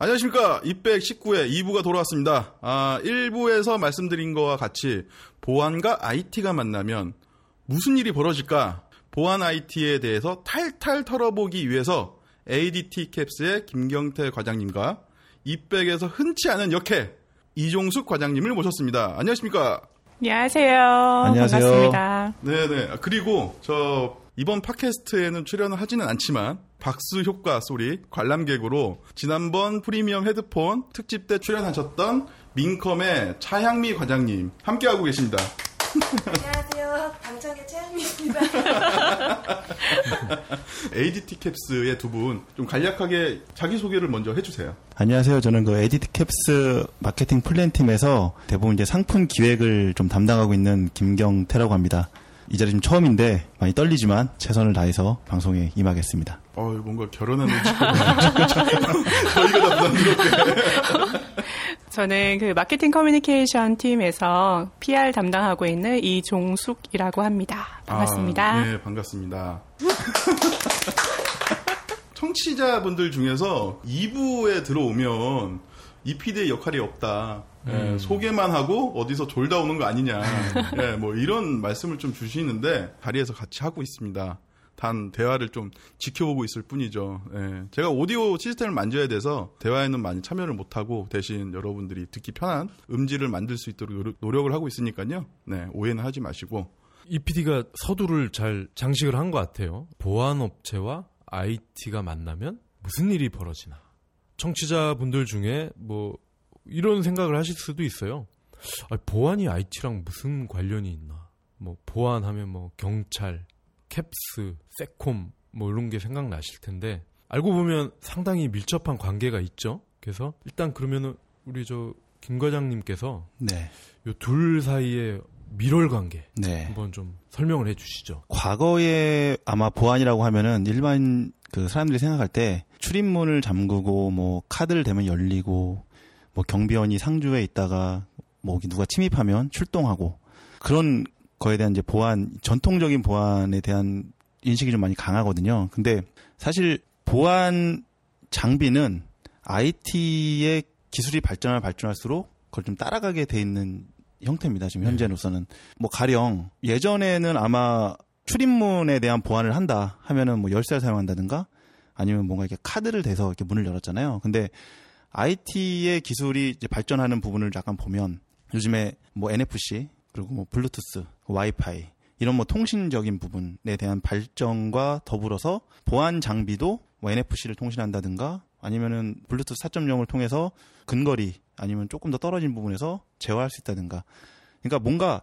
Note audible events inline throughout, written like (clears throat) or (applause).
안녕하십니까. 219회 2부가 돌아왔습니다. 아, 1부에서 말씀드린 거와 같이 보안과 IT가 만나면 무슨 일이 벌어질까? 보안 IT에 대해서 탈탈 털어보기 위해서 ADT 캡스의 김경태 과장님과 이백에서 흔치 않은 역해 이종숙 과장님을 모셨습니다. 안녕하십니까? 안녕하세요. 안녕하세요. 반갑습니다. 네네. 아, 그리고 저 이번 팟캐스트에는 출연을 하지는 않지만 박수 효과 소리 관람객으로 지난번 프리미엄 헤드폰 특집 때 출연하셨던 민컴의 차향미 과장님 함께하고 계십니다. 안녕하세요. 방청객 최현미입니다. ADT (laughs) 캡스의 두 분 좀 간략하게 자기소개를 먼저 해주세요. 안녕하세요. 저는 그 ADT 캡스 마케팅 플랜 팀에서 대부분 이제 상품 기획을 좀 담당하고 있는 김경태라고 합니다. 이 자리 좀 처음인데 많이 떨리지만 최선을 다해서 방송에 임하겠습니다. 어, 뭔가 결혼한 눈치. (laughs) 저희가 다 부담스럽게. 저는 그 마케팅 커뮤니케이션 팀에서 PR 담당하고 있는 이종숙이라고 합니다. 반갑습니다. 아, 네, 반갑습니다. (laughs) 청취자분들 중에서 2부에 들어오면 이 PD의 역할이 없다. 예, 소개만 하고 어디서 졸다 오는 거 아니냐. 예, 뭐 이런 말씀을 좀 주시는데 자리에서 같이 하고 있습니다. 단 대화를 좀 지켜보고 있을 뿐이죠. 예, 제가 오디오 시스템을 만져야 돼서 대화에는 많이 참여를 못하고 대신 여러분들이 듣기 편한 음질을 만들 수 있도록 노력- 노력을 하고 있으니까요. 네, 오해는 하지 마시고 이 PD가 서두를 잘 장식을 한 것 같아요. 보안업체와 IT가 만나면 무슨 일이 벌어지나. 청취자분들 중에 뭐 이런 생각을 하실 수도 있어요. 아, 보안이 IT랑 무슨 관련이 있나. 뭐 보안하면 뭐 경찰, 캡스, 세콤 뭐 이런 게 생각나실 텐데 알고 보면 상당히 밀접한 관계가 있죠. 그래서 일단 그러면은 우리 저 김 과장님께서 네. 요 둘 사이의 밀월 관계 네. 한번 좀 설명을 해주시죠. 과거에 아마 보안이라고 하면은 일반 그 사람들이 생각할 때 출입문을 잠그고 뭐 카드를 대면 열리고 뭐 경비원이 상주에 있다가 뭐 누가 침입하면 출동하고 그런 거에 대한 이제 보안 전통적인 보안에 대한 인식이 좀 많이 강하거든요. 근데 사실 보안 장비는 IT의 기술이 발전할 발전할수록 그걸 좀 따라가게 돼 있는 형태입니다. 지금 현재로서는 뭐 가령 예전에는 아마 출입문에 대한 보안을 한다 하면은 뭐 열쇠를 사용한다든가 아니면 뭔가 이렇게 카드를 대서 이렇게 문을 열었잖아요. 근데 IT의 기술이 이제 발전하는 부분을 약간 보면 요즘에 뭐 NFC 그리고 뭐 블루투스, 와이파이 이런 뭐 통신적인 부분에 대한 발전과 더불어서 보안 장비도 뭐 NFC를 통신한다든가 아니면은 블루투스 4.0을 통해서 근거리 아니면 조금 더 떨어진 부분에서 제어할 수 있다든가. 그러니까 뭔가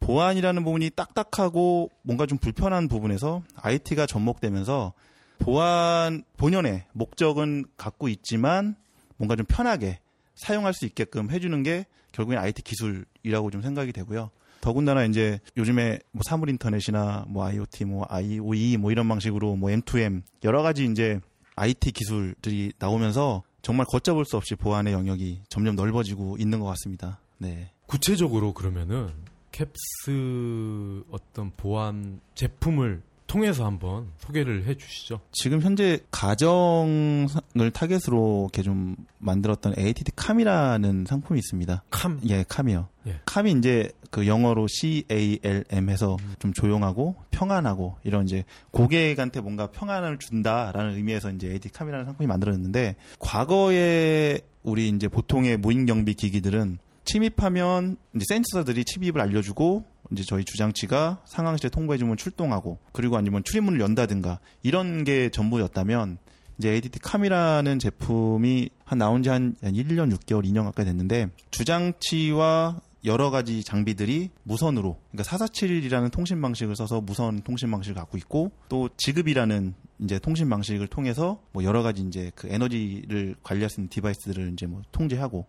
보안이라는 부분이 딱딱하고 뭔가 좀 불편한 부분에서 IT가 접목되면서 보안 본연의 목적은 갖고 있지만 뭔가 좀 편하게 사용할 수 있게끔 해주는 게 결국엔 IT 기술이라고 좀 생각이 되고요. 더군다나 이제 요즘에 뭐 사물 인터넷이나 뭐 IoT, 뭐 IoE 뭐 이런 방식으로 뭐 M2M 여러 가지 이제 IT 기술들이 나오면서 정말 걷잡을 수 없이 보안의 영역이 점점 넓어지고 있는 것 같습니다. 네. 구체적으로 그러면은 캡스 어떤 보안 제품을 통해서 한번 소개를 해주시죠. 지금 현재 가정을 타겟으로 이렇게 좀 만들었던 ADT Calm이라는 상품이 있습니다. Calm. 예, Calm이요. 예. Calm이 이제 그 영어로 C-A-L-M 해서 좀 조용하고 평안하고 이런 이제 고객한테 뭔가 평안을 준다라는 의미에서 이제 AT 캄이라는 상품이 만들어졌는데 과거에 우리 이제 보통의 무인 경비 기기들은 침입하면 이제 센서들이 침입을 알려주고 이제 저희 주장치가 상황실에 통보해주면 출동하고 그리고 아니면 출입문을 연다든가 이런 게 전부였다면 이제 ADT 캄이라는 제품이 한 나온 지 한 1년 6개월, 2년 가까이 됐는데 주장치와 여러 가지 장비들이 무선으로 그러니까 447이라는 통신 방식을 써서 무선 통신 방식을 갖고 있고 또 지급이라는 이제 통신 방식을 통해서 뭐 여러 가지 이제 그 에너지를 관리할 수 있는 디바이스들을 이제 뭐 통제하고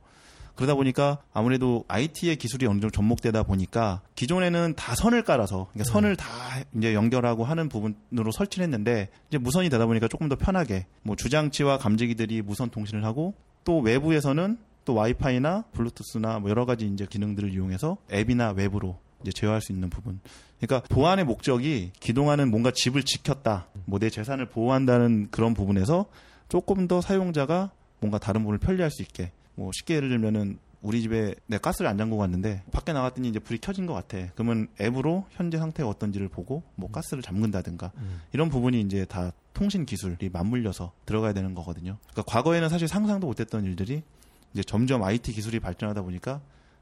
그러다 보니까 아무래도 IT의 기술이 어느 정도 접목되다 보니까 기존에는 다 선을 깔아서 그러니까 선을 다 이제 연결하고 하는 부분으로 설치를 했는데 이제 무선이 되다 보니까 조금 더 편하게 뭐 주장치와 감지기들이 무선 통신을 하고 또 외부에서는 또 와이파이나 블루투스나 뭐 여러 가지 이제 기능들을 이용해서 앱이나 웹으로 이제 제어할 수 있는 부분. 그러니까 보안의 목적이 기동하는 뭔가 집을 지켰다, 뭐 내 재산을 보호한다는 그런 부분에서 조금 더 사용자가 뭔가 다른 부분을 편리할 수 있게 뭐 쉽게 예를 들면은 우리 집에 내 가스를 안 잠그고 갔는데 밖에 나갔더니 이제 불이 켜진 것 같아. 그러면 앱으로 현재 상태가 어떤지를 보고 뭐 가스를 잠근다든가 음. 이런 부분이 이제 다 통신 기술이 맞물려서 들어가야 되는 거거든요. 그러니까 과거에는 사실 상상도 못했던 일들이 이제 점점 IT 기술이 발전하다 보니까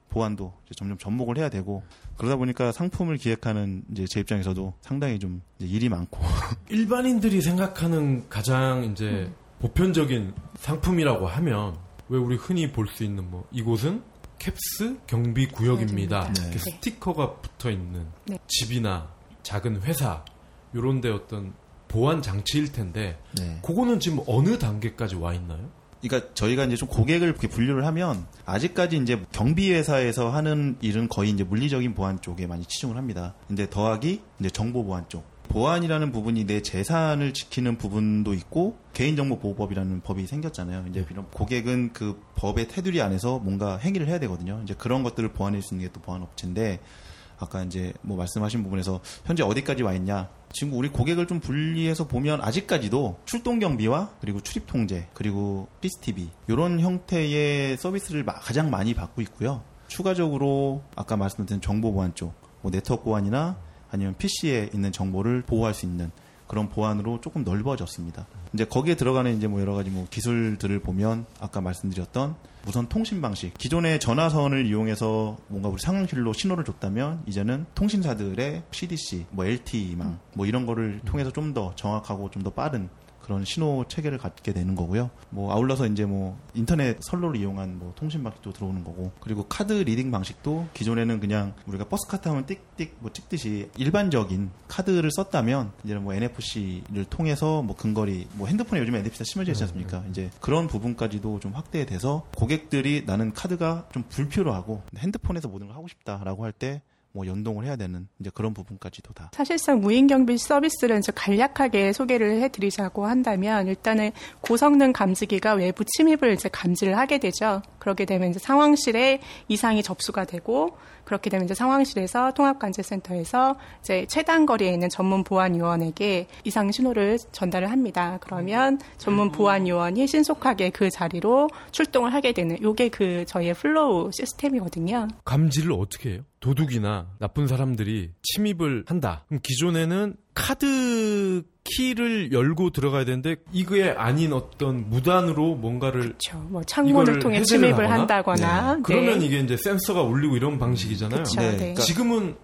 보안도 점점 접목을 해야 되고 그러다 보니까 상품을 기획하는 이제 제 입장에서도 상당히 좀 일이 많고 (laughs) 일반인들이 생각하는 가장 이제 보편적인 상품이라고 하면 왜 우리 흔히 볼 수 있는 뭐 이곳은 캡스 경비 구역입니다. 이렇게 네. 스티커가 붙어 있는 네. 집이나 작은 회사 요런 데 어떤 보안 장치일 텐데 네. 그거는 지금 어느 단계까지 와 있나요? 그러니까 저희가 이제 좀 고객을 이렇게 분류를 하면 아직까지 이제 경비 회사에서 하는 일은 거의 이제 물리적인 보안 쪽에 많이 치중을 합니다. 근데 더하기 이제 정보 보안 쪽. 보안이라는 부분이 내 재산을 지키는 부분도 있고 개인정보보호법이라는 법이 생겼잖아요. 이제 이런 고객은 그 법의 테두리 안에서 뭔가 행위를 해야 되거든요. 이제 그런 것들을 보완할 수 있는 게 또 보안업체인데 아까 이제 뭐 말씀하신 부분에서 현재 어디까지 와 있냐? 지금 우리 고객을 좀 분리해서 보면 아직까지도 출동 경비와 그리고 출입 통제 그리고 CCTV 이런 형태의 서비스를 마- 가장 많이 받고 있고요. 추가적으로 아까 말씀드린 정보 보안 쪽, 뭐 네트워크 보안이나 아니면 PC에 있는 정보를 보호할 수 있는 그런 보안으로 조금 넓어졌습니다. 이제 거기에 들어가는 이제 뭐 여러 가지 뭐 기술들을 보면 아까 말씀드렸던 무선 통신 방식. 기존의 전화선을 이용해서 뭔가 우리 상황실로 신호를 줬다면 이제는 통신사들의 CDMA, 뭐 LTE망 뭐 이런 거를 통해서 좀 더 정확하고 좀 더 빠른 그런 신호 체계를 갖게 되는 거고요. 뭐 아울러서 이제 뭐 인터넷 선로를 이용한 뭐 통신 방식도 들어오는 거고 그리고 카드 reading 방식도 기존에는 그냥 우리가 버스 카드 하면 띡띡 뭐 찍듯이 일반적인 카드를 썼다면 이제는 뭐 NFC를 통해서 뭐 근거리 뭐 핸드폰에 요즘에 NFC가 심어져 있지 않습니까? 이제 그런 부분까지도 좀 확대돼서 고객들이 나는 카드가 좀 불필요하고 핸드폰에서 모든 걸 하고 싶다라고 할 때 뭐 연동을 해야 되는 이제 그런 부분까지도 다 사실상 무인 경비 서비스를 이제 간략하게 소개를 해드리자고 한다면 일단은 고성능 감지기가 외부 침입을 이제 감지를 하게 되죠. 그렇게 되면 이제 상황실에 이상이 접수가 되고 그렇게 되면 이제 상황실에서 통합관제센터에서 이제 최단 거리에 있는 전문 보안 요원에게 이상 신호를 전달을 합니다. 그러면 전문 보안 요원이 신속하게 그 자리로 출동을 하게 되는 요게 그 저희의 flow 시스템이거든요. 감지를 어떻게 해요? 도둑이나 나쁜 사람들이 침입을 한다. 그럼 기존에는 카드 키를 열고 들어가야 되는데 이게 아닌 어떤 무단으로 뭔가를 그렇죠. 뭐 창문을 통해 침입을 하거나? 한다거나. 그러면 네. 이게 이제 센서가 울리고 이런 방식이잖아요. 그쵸, 네, 네. 그러니까 지금은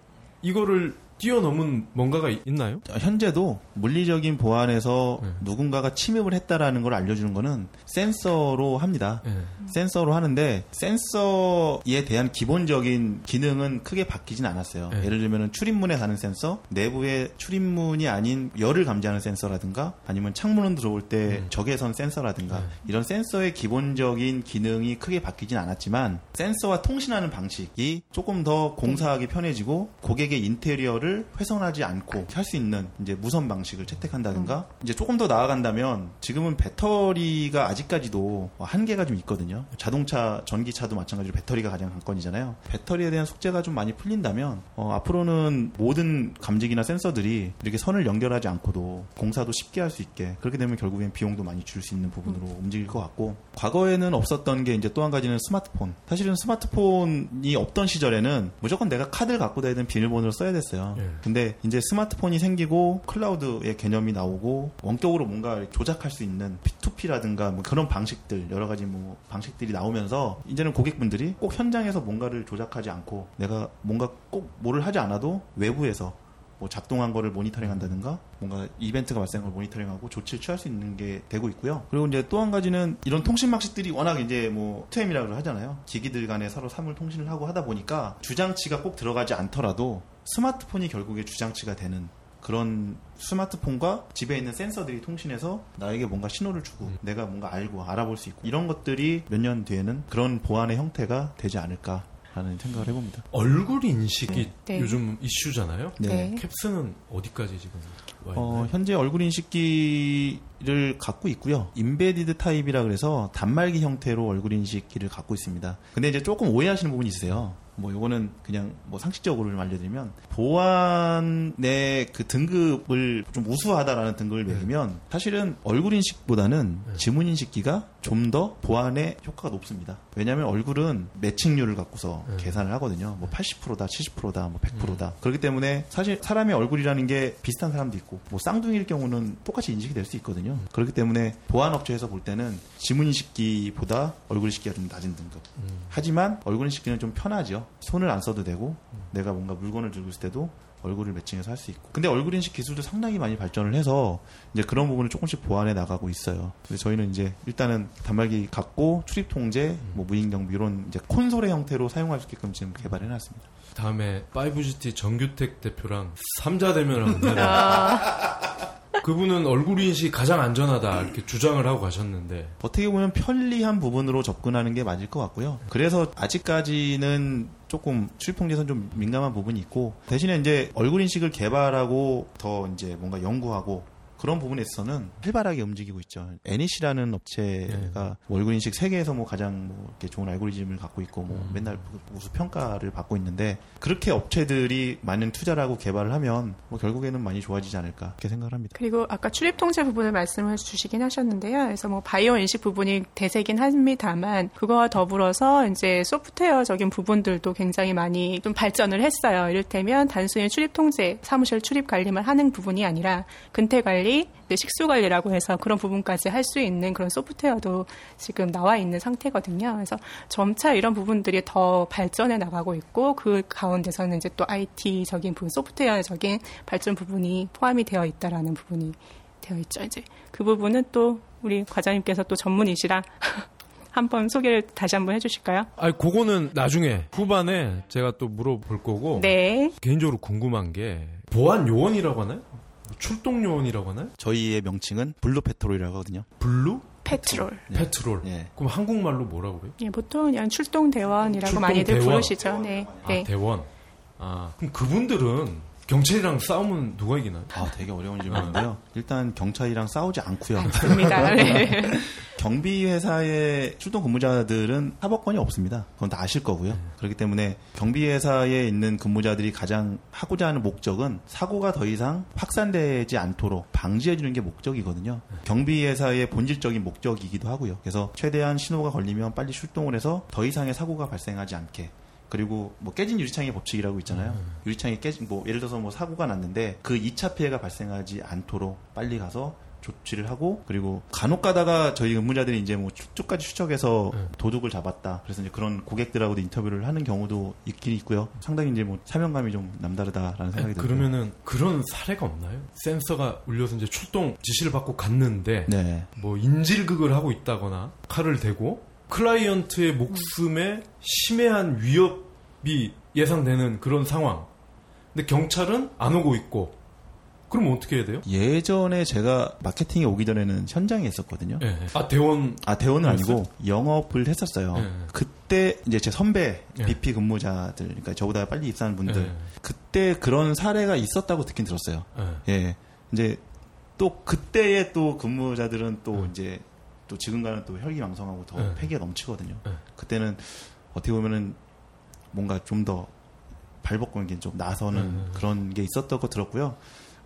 이거를 뛰어넘은 뭔가가 있- 있나요? 현재도 물리적인 보안에서 네. 누군가가 침입을 했다라는 걸 알려주는 거는 센서로 합니다. 네. 센서로 하는데 센서에 대한 기본적인 기능은 크게 바뀌진 않았어요. 네. 예를 들면 출입문에 가는 센서, 내부에 출입문이 아닌 열을 감지하는 센서라든가 아니면 창문은 들어올 때 적외선 센서라든가 네. 이런 센서의 기본적인 기능이 크게 바뀌진 않았지만 센서와 통신하는 방식이 조금 더 공사하기 편해지고 고객의 인테리어를 훼손하지 않고 할 수 있는 이제 무선 방식을 채택한다든가 이제 조금 더 나아간다면 지금은 배터리가 아직까지도 한계가 좀 있거든요. 자동차, 전기차도 마찬가지로 배터리가 가장 관건이잖아요. 배터리에 대한 숙제가 좀 많이 풀린다면 어, 앞으로는 모든 감지기나 센서들이 이렇게 선을 연결하지 않고도 공사도 쉽게 할 수 있게 그렇게 되면 결국엔 비용도 많이 줄 수 있는 부분으로 움직일 것 같고 과거에는 없었던 게 이제 또 한 가지는 스마트폰. 사실은 스마트폰이 없던 시절에는 무조건 내가 카드를 갖고 다니는 비밀번호를 써야 됐어요. 예. 근데 이제 스마트폰이 생기고 클라우드의 개념이 나오고 원격으로 뭔가 조작할 수 있는 P2P라든가 뭐 그런 방식들 여러 가지 뭐 방식들이 나오면서 이제는 고객분들이 꼭 현장에서 뭔가를 조작하지 않고 내가 뭔가 꼭 뭐를 하지 않아도 외부에서 뭐 작동한 거를 모니터링 한다든가 뭔가 이벤트가 발생한 걸 모니터링하고 조치를 취할 수 있는 게 되고 있고요. 그리고 이제 또 한 가지는 이런 통신 방식들이 워낙 이제 뭐 2M이라고 하잖아요. 기기들 간에 서로 사물 통신을 하고 하다 보니까 주장치가 꼭 들어가지 않더라도 스마트폰이 결국에 주장치가 되는 그런 스마트폰과 집에 있는 센서들이 통신해서 나에게 뭔가 신호를 주고 내가 뭔가 알고 알아볼 수 있고 이런 것들이 몇 년 뒤에는 그런 보안의 형태가 되지 않을까 라는 생각을 해봅니다. 얼굴 인식이 네. 요즘 이슈잖아요. 네. 캡스는 어디까지 지금 와 있나요? 어, 현재 얼굴 인식기를 갖고 있고요. embedded 타입이라 그래서 단말기 형태로 얼굴 인식기를 갖고 있습니다. 근데 이제 조금 오해하시는 부분이 있어요. 뭐 요거는 그냥 뭐 상식적으로 좀 알려드리면 보안의 그 등급을 좀 우수하다라는 등급을 매기면 사실은 얼굴 인식보다는 지문 인식기가 좀 더 보안의 효과가 높습니다. 왜냐하면 얼굴은 매칭률을 갖고서 계산을 하거든요. 뭐 80%다, 70%다, 뭐 100%다. 그렇기 때문에 사실 사람의 얼굴이라는 게 비슷한 사람도 있고 뭐 쌍둥이일 경우는 똑같이 인식이 될 수 있거든요. 그렇기 때문에 보안 업체에서 볼 때는 지문 인식기보다 얼굴 인식기가 좀 낮은 등급. 하지만 얼굴 인식기는 좀 편하죠. 손을 안 써도 되고 내가 뭔가 물건을 들고 있을 때도 얼굴을 매칭해서 할 수 있고. 근데 얼굴 인식 기술도 상당히 많이 발전을 해서 이제 그런 부분을 조금씩 보완해 나가고 있어요. 그래서 저희는 이제 일단은 단말기 갖고 출입 통제, 뭐 무인 경비 이런 이제 콘솔의 형태로 사용할 수 있게끔 지금 개발해 놨습니다. 다음에 5GT 정규택 대표랑 삼자 대면을 한다. (laughs) 아, 그분은 얼굴 인식 가장 안전하다 이렇게 주장을 하고 가셨는데 어떻게 보면 편리한 부분으로 접근하는 게 맞을 것 같고요. 그래서 아직까지는 조금 출입 통제선 좀 민감한 부분이 있고 대신에 이제 얼굴 인식을 개발하고 더 이제 뭔가 연구하고 그런 부분에 있어서는 활발하게 움직이고 있죠. 애니시라는 업체가 얼굴 인식 세계에서 뭐 가장 뭐 이렇게 좋은 알고리즘을 갖고 있고 뭐 맨날 우수 평가를 받고 있는데 그렇게 업체들이 많은 투자를 하고 개발을 하면 뭐 결국에는 많이 좋아지지 않을까 그렇게 생각을 합니다. 그리고 아까 출입 통제 부분을 말씀을 주시긴 하셨는데요. 그래서 뭐 바이오 인식 부분이 대세긴 합니다만 그거와 더불어서 이제 소프트웨어적인 부분들도 굉장히 많이 좀 발전을 했어요. 이를테면 단순히 출입 통제, 사무실 출입 관리만 하는 부분이 아니라 근태 관리, 네, 식수 관리라고 해서 그런 부분까지 할 수 있는 그런 소프트웨어도 지금 나와 있는 상태거든요. 그래서 점차 이런 부분들이 더 발전해 나가고 있고 그 가운데서는 이제 또 IT적인 부분, 소프트웨어적인 발전 부분이 포함이 되어 있다라는 부분이 되어 있죠. 이제 그 부분은 또 우리 과장님께서 또 전문이시라 (laughs) 한번 소개를 다시 한번 해주실까요? 아니 그거는 나중에 후반에 제가 또 물어볼 거고 네. 개인적으로 궁금한 게 보안 요원이라고 하나요? 출동 요원이라고 하나요? 저희의 명칭은 Blue Patrol이라고 하거든요. Blue Patrol. Patrol. 예. 그럼 한국말로 뭐라고 그래요? 예, 보통 그냥 출동 대원이라고 출동 많이들 대원. 부르시죠. 네. 네. 아 대원. 아 그럼 그분들은 경찰이랑 싸우면 누가 이기나요? 아, 되게 어려운 질문인데요. (laughs) 일단 경찰이랑 싸우지 않고요. 맞습니다. (laughs) 네. 경비 회사의 출동 근무자들은 사법권이 없습니다. 그건 다 아실 거고요. 그렇기 때문에 경비 회사에 있는 근무자들이 가장 하고자 하는 목적은 사고가 더 이상 확산되지 않도록 방지해 주는 게 목적이거든요. 경비 회사의 본질적인 목적이기도 하고요. 그래서 최대한 신호가 걸리면 빨리 출동을 해서 더 이상의 사고가 발생하지 않게 그리고 뭐 깨진 유리창의 법칙이라고 있잖아요. 유리창이 깨진 뭐 예를 들어서 뭐 사고가 났는데 그 2차 피해가 발생하지 않도록 빨리 가서 조치를 하고 그리고 간혹 가다가 저희 근무자들이 이제 뭐 쭉까지 추적해서 도둑을 잡았다. 그래서 이제 그런 고객들하고도 인터뷰를 하는 경우도 있긴 있고요. 상당히 이제 뭐 사명감이 좀 남다르다라는 생각이 들어요. 그러면은 그런 사례가 없나요? 센서가 울려서 이제 출동 지시를 받고 갔는데 네. 뭐 인질극을 하고 있다거나 칼을 대고 클라이언트의 목숨에 심해한 위협이 예상되는 그런 상황. 근데 경찰은 안 오고 있고. 그럼 어떻게 해야 돼요? 예전에 제가 마케팅에 오기 전에는 현장에 있었거든요. 예. 아 대원 아 대원은 아니고 영업을 했었어요. 네. 그때 이제 제 선배 네. BP 근무자들, 그러니까 저보다 빨리 입사하는 분들, 네. 그때 그런 사례가 있었다고 듣긴 들었어요. 예. 예. 이제 또 그때의 또 근무자들은 또 네. 이제 또 지금과는 또 혈기왕성하고 더 네. 패기가 넘치거든요. 네. 그때는 어떻게 보면은 뭔가 좀 더 발벗고 이게 좀 나서는 네. 그런 게 있었던 거 들었고요.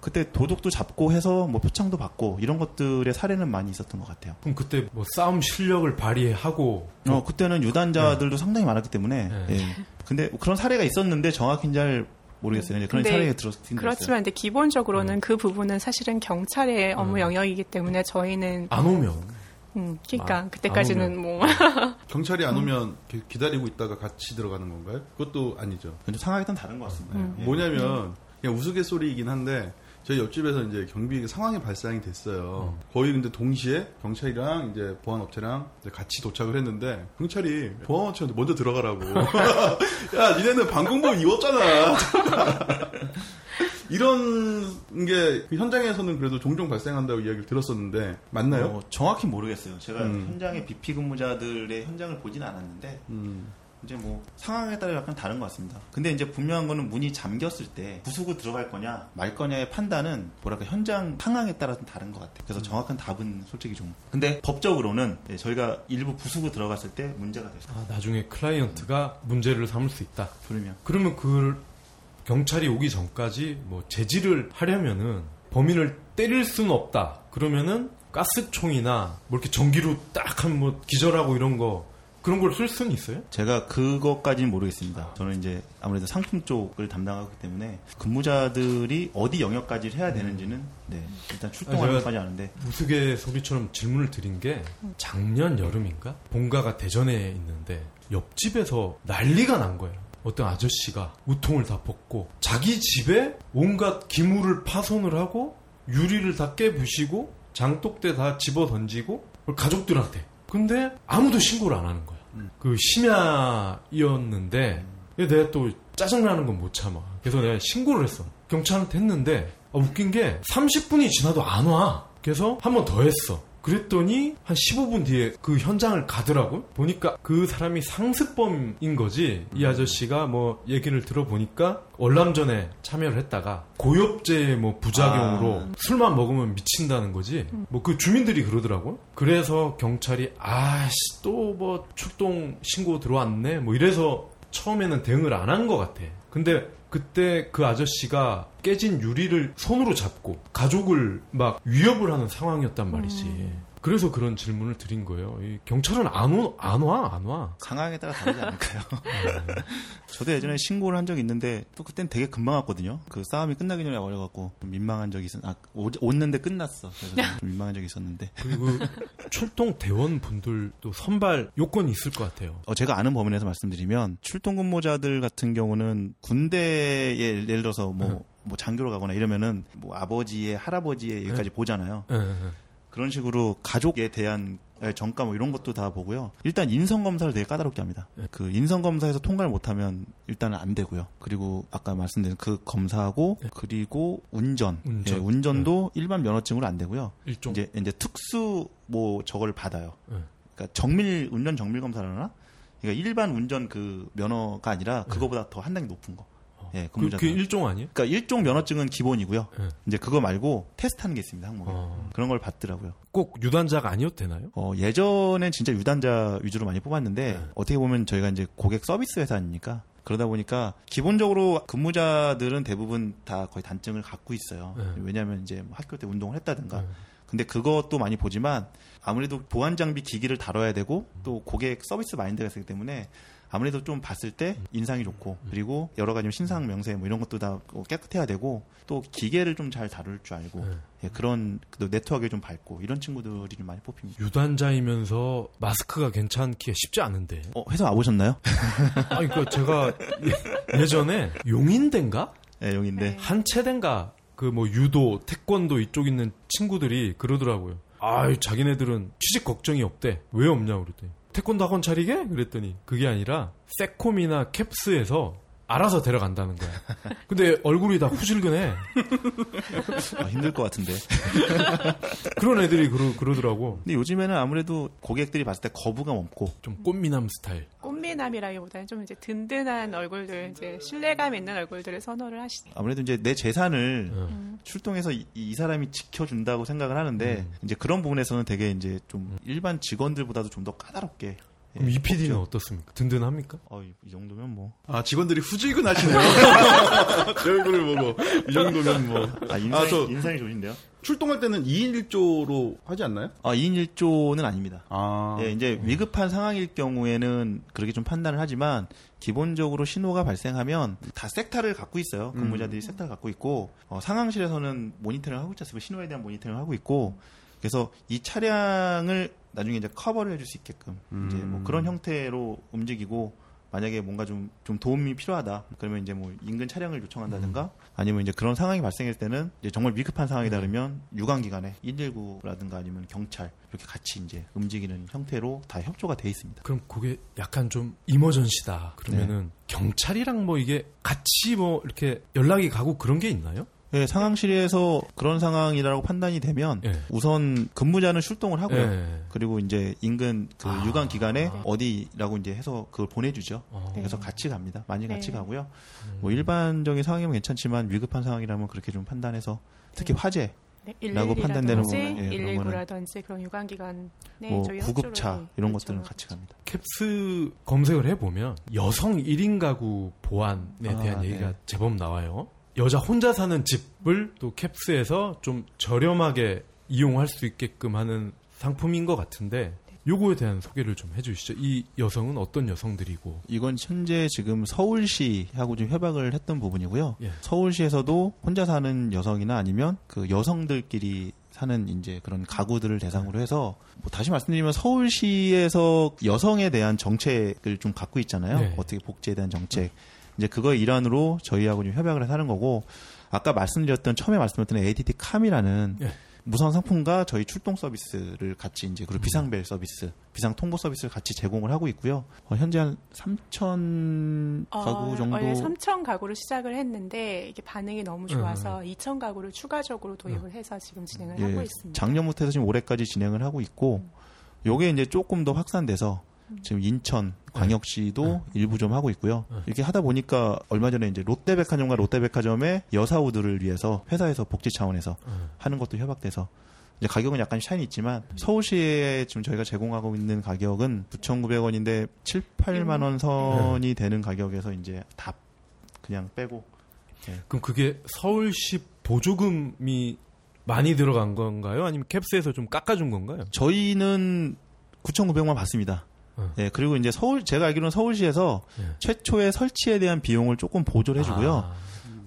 그때 도둑도 잡고 해서 뭐 표창도 받고 이런 것들의 사례는 많이 있었던 것 같아요. 그럼 그때 뭐 싸움 실력을 발휘하고 어, 그때는 유단자들도 상당히 많았기 때문에. 네. 예. 근데 그런 사례가 있었는데 정확히는 잘 모르겠어요. 그런 사례가 들었긴. 그렇지만 근데 기본적으로는 그 부분은 사실은 경찰의 업무 영역이기 때문에 저희는 안 오면 음, 그러니까 아, 그때까지는 안뭐 (laughs) 경찰이 안 오면 기- 기다리고 있다가 같이 들어가는 건가요? 그것도 아니죠. 근데 상황이 좀 다른 것 같습니다. 음. 예. 뭐냐면 그냥 우스갯소리이긴 한데 저희 옆집에서 이제 경비 상황이 발생이 됐어요. 거의 근데 동시에 경찰이랑 이제 보안업체랑 이제 같이 도착을 했는데 경찰이 보안업체한테 먼저 들어가라고. (laughs) 야, 니네는 방공복 입었잖아. (laughs) 이런 게그 현장에서는 그래도 종종 발생한다고 이야기를 들었었는데 맞나요? 어, 정확히 모르겠어요. 제가 음. 현장의 BP 근무자들의 현장을 보지는 않았는데 음. 이제 뭐 상황에 따라 약간 다른 것 같습니다. 근데 이제 분명한 거는 문이 잠겼을 때 부수고 들어갈 거냐 말 거냐의 판단은 뭐랄까 현장 상황에 따라 좀 다른 것 같아요. 그래서 정확한 답은 솔직히 좀. 근데 법적으로는 예, 저희가 일부 부수고 들어갔을 때 문제가 됐어요. 아, 나중에 클라이언트가 문제를 삼을 수 있다. 그러면 그러면 그 경찰이 오기 전까지 뭐 제지를 하려면은 범인을 때릴 수는 없다. 그러면은 가스총이나 뭐 이렇게 전기로 딱 한 뭐 기절하고 이런 거 그런 걸 쓸 수는 있어요? 제가 그것까지는 모르겠습니다. 저는 이제 아무래도 상품 쪽을 담당하기 때문에 근무자들이 어디 영역까지 해야 되는지는 네, 일단 출동하는 제가- 것까지 아는데 무수개 소리처럼 질문을 드린 게 작년 여름인가? 본가가 대전에 있는데 옆집에서 난리가 난 거예요. 어떤 아저씨가 우통을 다 벗고 자기 집에 온갖 기물을 파손을 하고 유리를 다 깨부시고 장독대 다 집어 던지고 가족들한테. 근데 아무도 신고를 안 하는 거야. 그 심야이었는데 내가 또 짜증나는 건 못 참아. 그래서 내가 신고를 했어. 경찰한테 했는데 아, 웃긴 게 30분이 지나도 안 와. 그래서 한 번 더 했어. 그랬더니 한 15분 뒤에 그 현장을 가더라고. 보니까 그 사람이 상습범인 거지. 이 아저씨가 뭐 얘기를 들어보니까 월남전에 참여를 했다가 고엽제 뭐 부작용으로 아. 술만 먹으면 미친다는 거지. 뭐 그 주민들이 그러더라고. 그래서 경찰이 아씨 또 뭐 출동 신고 들어왔네. 뭐 이래서 처음에는 대응을 안 한 것 같아. 근데 그때 그 아저씨가 깨진 유리를 손으로 잡고 가족을 막 위협을 하는 상황이었단 말이지. 그래서 그런 질문을 드린 거예요. 이 경찰은 안, 오, 안 와, 안 와. 상황에 따라 다르지 않을까요? (laughs) 저도 예전에 신고를 한 적이 있는데 또 그땐 되게 금방 왔거든요. 그 싸움이 끝나기 전에 와려갖고 좀 민망한 적이 있었. 아 오- 오는데 끝났어. 그래서 좀 (laughs) 민망한 적이 있었는데 그리고 출동 대원 분들도 선발 요건이 있을 것 같아요. 어, 제가 아는 범위에서 말씀드리면 출동 근무자들 같은 경우는 군대에 예를 들어서 뭐, 뭐 장교로 가거나 이러면은 뭐 아버지의 할아버지의 얘기까지 보잖아요. 그런 식으로 가족에 대한 정가 뭐 이런 것도 다 보고요. 일단 인성 검사를 되게 까다롭게 합니다. 네. 그 인성 검사에서 통과를 못하면 일단은 안 되고요. 그리고 아까 말씀드린 그 검사하고 그리고 운전, 네. 운전. 네. 예, 운전도 일반 면허증으로 안 되고요. 일종. 이제 이제 특수 뭐 저걸 받아요. 예. 그러니까 정밀 운전 정밀 검사라나? 그러니까 일반 운전 그 면허가 아니라 그거보다 더 한 단계 높은 거. 예, 네. 그, 근무자. 그 일종 아니에요? 그러니까 일종 면허증은 기본이고요. 예. 이제 그거 말고 테스트하는 게 있습니다 항목에. 어. 그런 걸 받더라고요. 꼭 유단자가 아니어도 되나요? 어, 예전엔 진짜 유단자 위주로 많이 뽑았는데 네. 어떻게 보면 저희가 이제 고객 서비스 회사 아닙니까? 그러다 보니까 기본적으로 근무자들은 대부분 다 거의 단증을 갖고 있어요. 네. 왜냐하면 이제 뭐 학교 때 운동을 했다든가. 네. 근데 그것도 많이 보지만 아무래도 보안 장비 기기를 다뤄야 되고 또 고객 서비스 마인드가 있기 때문에 아무래도 좀 봤을 때 인상이 좋고 그리고 여러 가지 신상 명세 뭐 이런 것도 다 깨끗해야 되고 또 기계를 좀 잘 다룰 줄 알고 네. 예, 그런 또 네트워크에 좀 밝고 이런 친구들이 좀 많이 뽑힙니다. 유단자이면서 마스크가 괜찮기가 쉽지 않은데. 어, 회사 와보셨나요? (laughs) 아니, 그 제가 예- 예전에 용인대인가? 네, 용인데. 네. 한체대인가? 그 뭐 유도, 태권도 이쪽 있는 친구들이 그러더라고요. 아유, 자기네들은 취직 걱정이 없대. 왜 없냐고 그랬더니. 태권도 학원 차리게? 그랬더니 그게 아니라 세콤이나 캡스에서 알아서 데려간다는 거야. 근데 얼굴이 다 후질근해. 아, 힘들 것 같은데. (laughs) 그런 애들이 그러, 그러더라고. 근데 요즘에는 아무래도 고객들이 봤을 때 거부감 없고 좀 꽃미남 스타일. 꽃미남이라기보다는 좀 이제 든든한 얼굴들, 이제 신뢰감 있는 얼굴들을 선호를 하시죠. 아무래도 이제 내 재산을 어. 출동해서 이, 이 사람이 지켜준다고 생각을 하는데 이제 그런 부분에서는 되게 이제 좀 일반 직원들보다도 좀 더 까다롭게. 그럼 예, 이 PD는. 어떻습니까? 든든합니까? 어, 이, 이 정도면 뭐. 아, 직원들이 후질근하시네요. (laughs) 제 얼굴을 보고. 이 정도면 뭐. 아, 인상이, 아, 저 인상이 좋으신데요? 출동할 때는 2인 1조로 하지 않나요? 아, 2인 1조는 아닙니다. 아. 예, 이제 위급한 상황일 경우에는 그렇게 좀 판단을 하지만 기본적으로 신호가 발생하면 다 섹터를 갖고 있어요. 근무자들이 섹터를 갖고 있고 어, 상황실에서는 모니터링을 하고 있지 않습니까? 신호에 대한 모니터링을 하고 있고 그래서 이 차량을 나중에 이제 커버를 해줄 수 있게끔 이제 뭐 그런 형태로 움직이고 만약에 뭔가 좀, 좀 도움이 필요하다. 그러면 이제 뭐 인근 차량을 요청한다든가 아니면 이제 그런 상황이 발생할 때는 이제 정말 위급한 상황이다 그러면 유관기관에 119라든가 아니면 경찰 이렇게 같이 이제 움직이는 형태로 다 협조가 돼 있습니다. 그럼 그게 약간 좀 이머전시다. 그러면은 경찰이랑 뭐 이게 같이 뭐 이렇게 연락이 가고 그런 게 있나요? 예, 상황실에서 그런 상황이라고 판단이 되면 예. 우선 근무자는 출동을 하고요. 예. 그리고 이제 인근 그 아. 유관 기관에 네. 어디라고 이제 해서 그걸 보내주죠. 어. 그래서 같이 갑니다. 많이 같이 네. 가고요. 음. 뭐 일반적인 상황이면 괜찮지만 위급한 상황이라면 그렇게 좀 판단해서 특히 네. 화재, 네, 라고 판단되는 111이라든지 부분은, 예, 그런 거는 119라든지 그런 유관기관 네, 뭐 구급차 이런 그렇죠. 것들은 같이 갑니다. 캡스 검색을 해보면 여성 1인 가구 보안에 아, 대한 네. 얘기가 제법 나와요. 여자 혼자 사는 집을 또 캡스에서 좀 저렴하게 이용할 수 있게끔 하는 상품인 것 같은데 요거에 대한 소개를 좀 해주시죠. 이 여성은 어떤 여성들이고 이건 현재 지금 서울시하고 좀 협약을 했던 부분이고요. 예. 서울시에서도 혼자 사는 여성이나 아니면 그 여성들끼리 사는 이제 그런 가구들을 대상으로 해서 뭐 다시 말씀드리면 서울시에서 여성에 대한 정책을 좀 갖고 있잖아요. 네. 어떻게 복지에 대한 정책. 이제 그거의 일환으로 저희하고 좀 협약을 해서 하는 거고 아까 말씀드렸던 처음에 말씀드렸던 ADT 캄이라는 예. 무선 상품과 저희 출동 서비스를 같이 이제 음. 그리고 비상벨 서비스, 비상 통보 서비스를 같이 제공을 하고 있고요. 어, 현재 한 3천 가구 정도 원래 3천 가구를 시작을 했는데 이게 반응이 너무 좋아서 2천 가구를 추가적으로 도입을 해서 지금 진행을 하고 있습니다. 예, 작년부터 해서 지금 올해까지 진행을 하고 있고 요게 이제 조금 더 확산돼서 지금 인천 광역시도 일부 좀 하고 있고요. 이렇게 하다 보니까 얼마 전에 이제 롯데백화점과 롯데백화점의 여사우들을 위해서 회사에서 복지 차원에서 하는 것도 협약돼서 이제 가격은 약간 차이는 있지만 서울시에 지금 저희가 제공하고 있는 가격은 9,900원인데 7, 8만 원 선이 되는 가격에서 이제 다 그냥 빼고 그럼 그게 서울시 보조금이 많이 들어간 건가요? 아니면 캡스에서 좀 깎아준 건가요? 저희는 9,900만 받습니다. 어. 예, 그리고 이제 서울, 제가 알기로는 서울시에서 예. 최초의 설치에 대한 비용을 조금 보조를 해주고요. 아,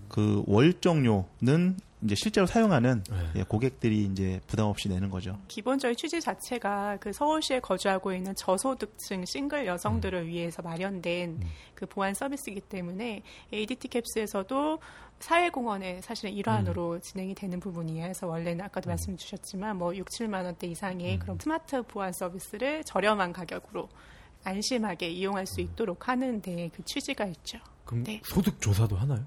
그 월정료는 이제 실제로 사용하는 네. 예, 고객들이 이제 부담 없이 내는 거죠. 기본적인 취지 자체가 그 서울시에 거주하고 있는 저소득층 싱글 여성들을 위해서 마련된 그 보안 서비스이기 때문에 ADT 캡스에서도 사회공헌의 사실은 일환으로 진행이 되는 부분이에요. 그래서 원래는 아까도 말씀 주셨지만 뭐 6, 7만 원대 이상의 그런 스마트 보안 서비스를 저렴한 가격으로 안심하게 이용할 수 있도록 하는 데 그 취지가 있죠. 그럼 네. 소득 조사도 하나요?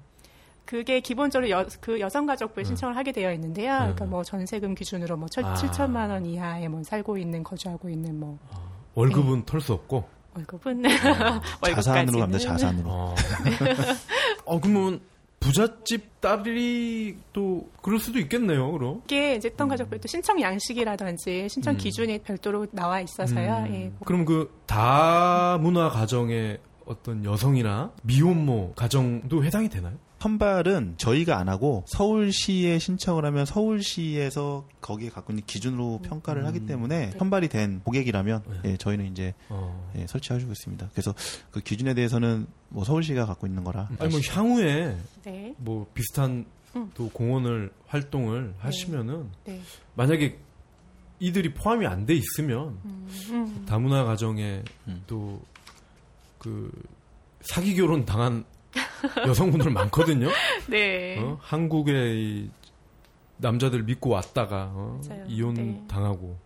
그게 기본적으로 여, 그 여성가족부에 신청을 하게 되어 있는데요. 그러니까 뭐 전세금 기준으로 뭐 아. 7천만 원 이하에 뭐 살고 있는 거주하고 있는 뭐 월급은 털수 없고. 월급은 (laughs) 자산으로 갑니다. 자산으로. 어. (laughs) 어, 그러면 부잣집 딸이 또 그럴 수도 있겠네요, 그럼. 이게 이제 어떤 가족부에 또 신청 양식이라든지 신청 기준이 별도로 나와 있어서요. 음. 예, 뭐 그럼 그 다문화 가정의 어떤 여성이나 미혼모 가정도 해당이 되나요? 선발은 저희가 안 하고 서울시에 신청을 하면 서울시에서 거기에 갖고 있는 기준으로 평가를 하기 때문에 선발이 된 고객이라면 예, 저희는 이제 어. 예, 설치해주고 있습니다. 그래서 그 기준에 대해서는 뭐 서울시가 갖고 있는 거라. 아니 뭐 향후에 네, 뭐 비슷한 음. 또 공헌을 활동을 하시면은 네. 만약에 이들이 포함이 안 돼 있으면 음, 다문화 가정에 음. 또그 사기 결혼 당한 (laughs) 여성분들 많거든요. 네. 어? 한국의 이 남자들 믿고 왔다가 어? 이혼 네. 당하고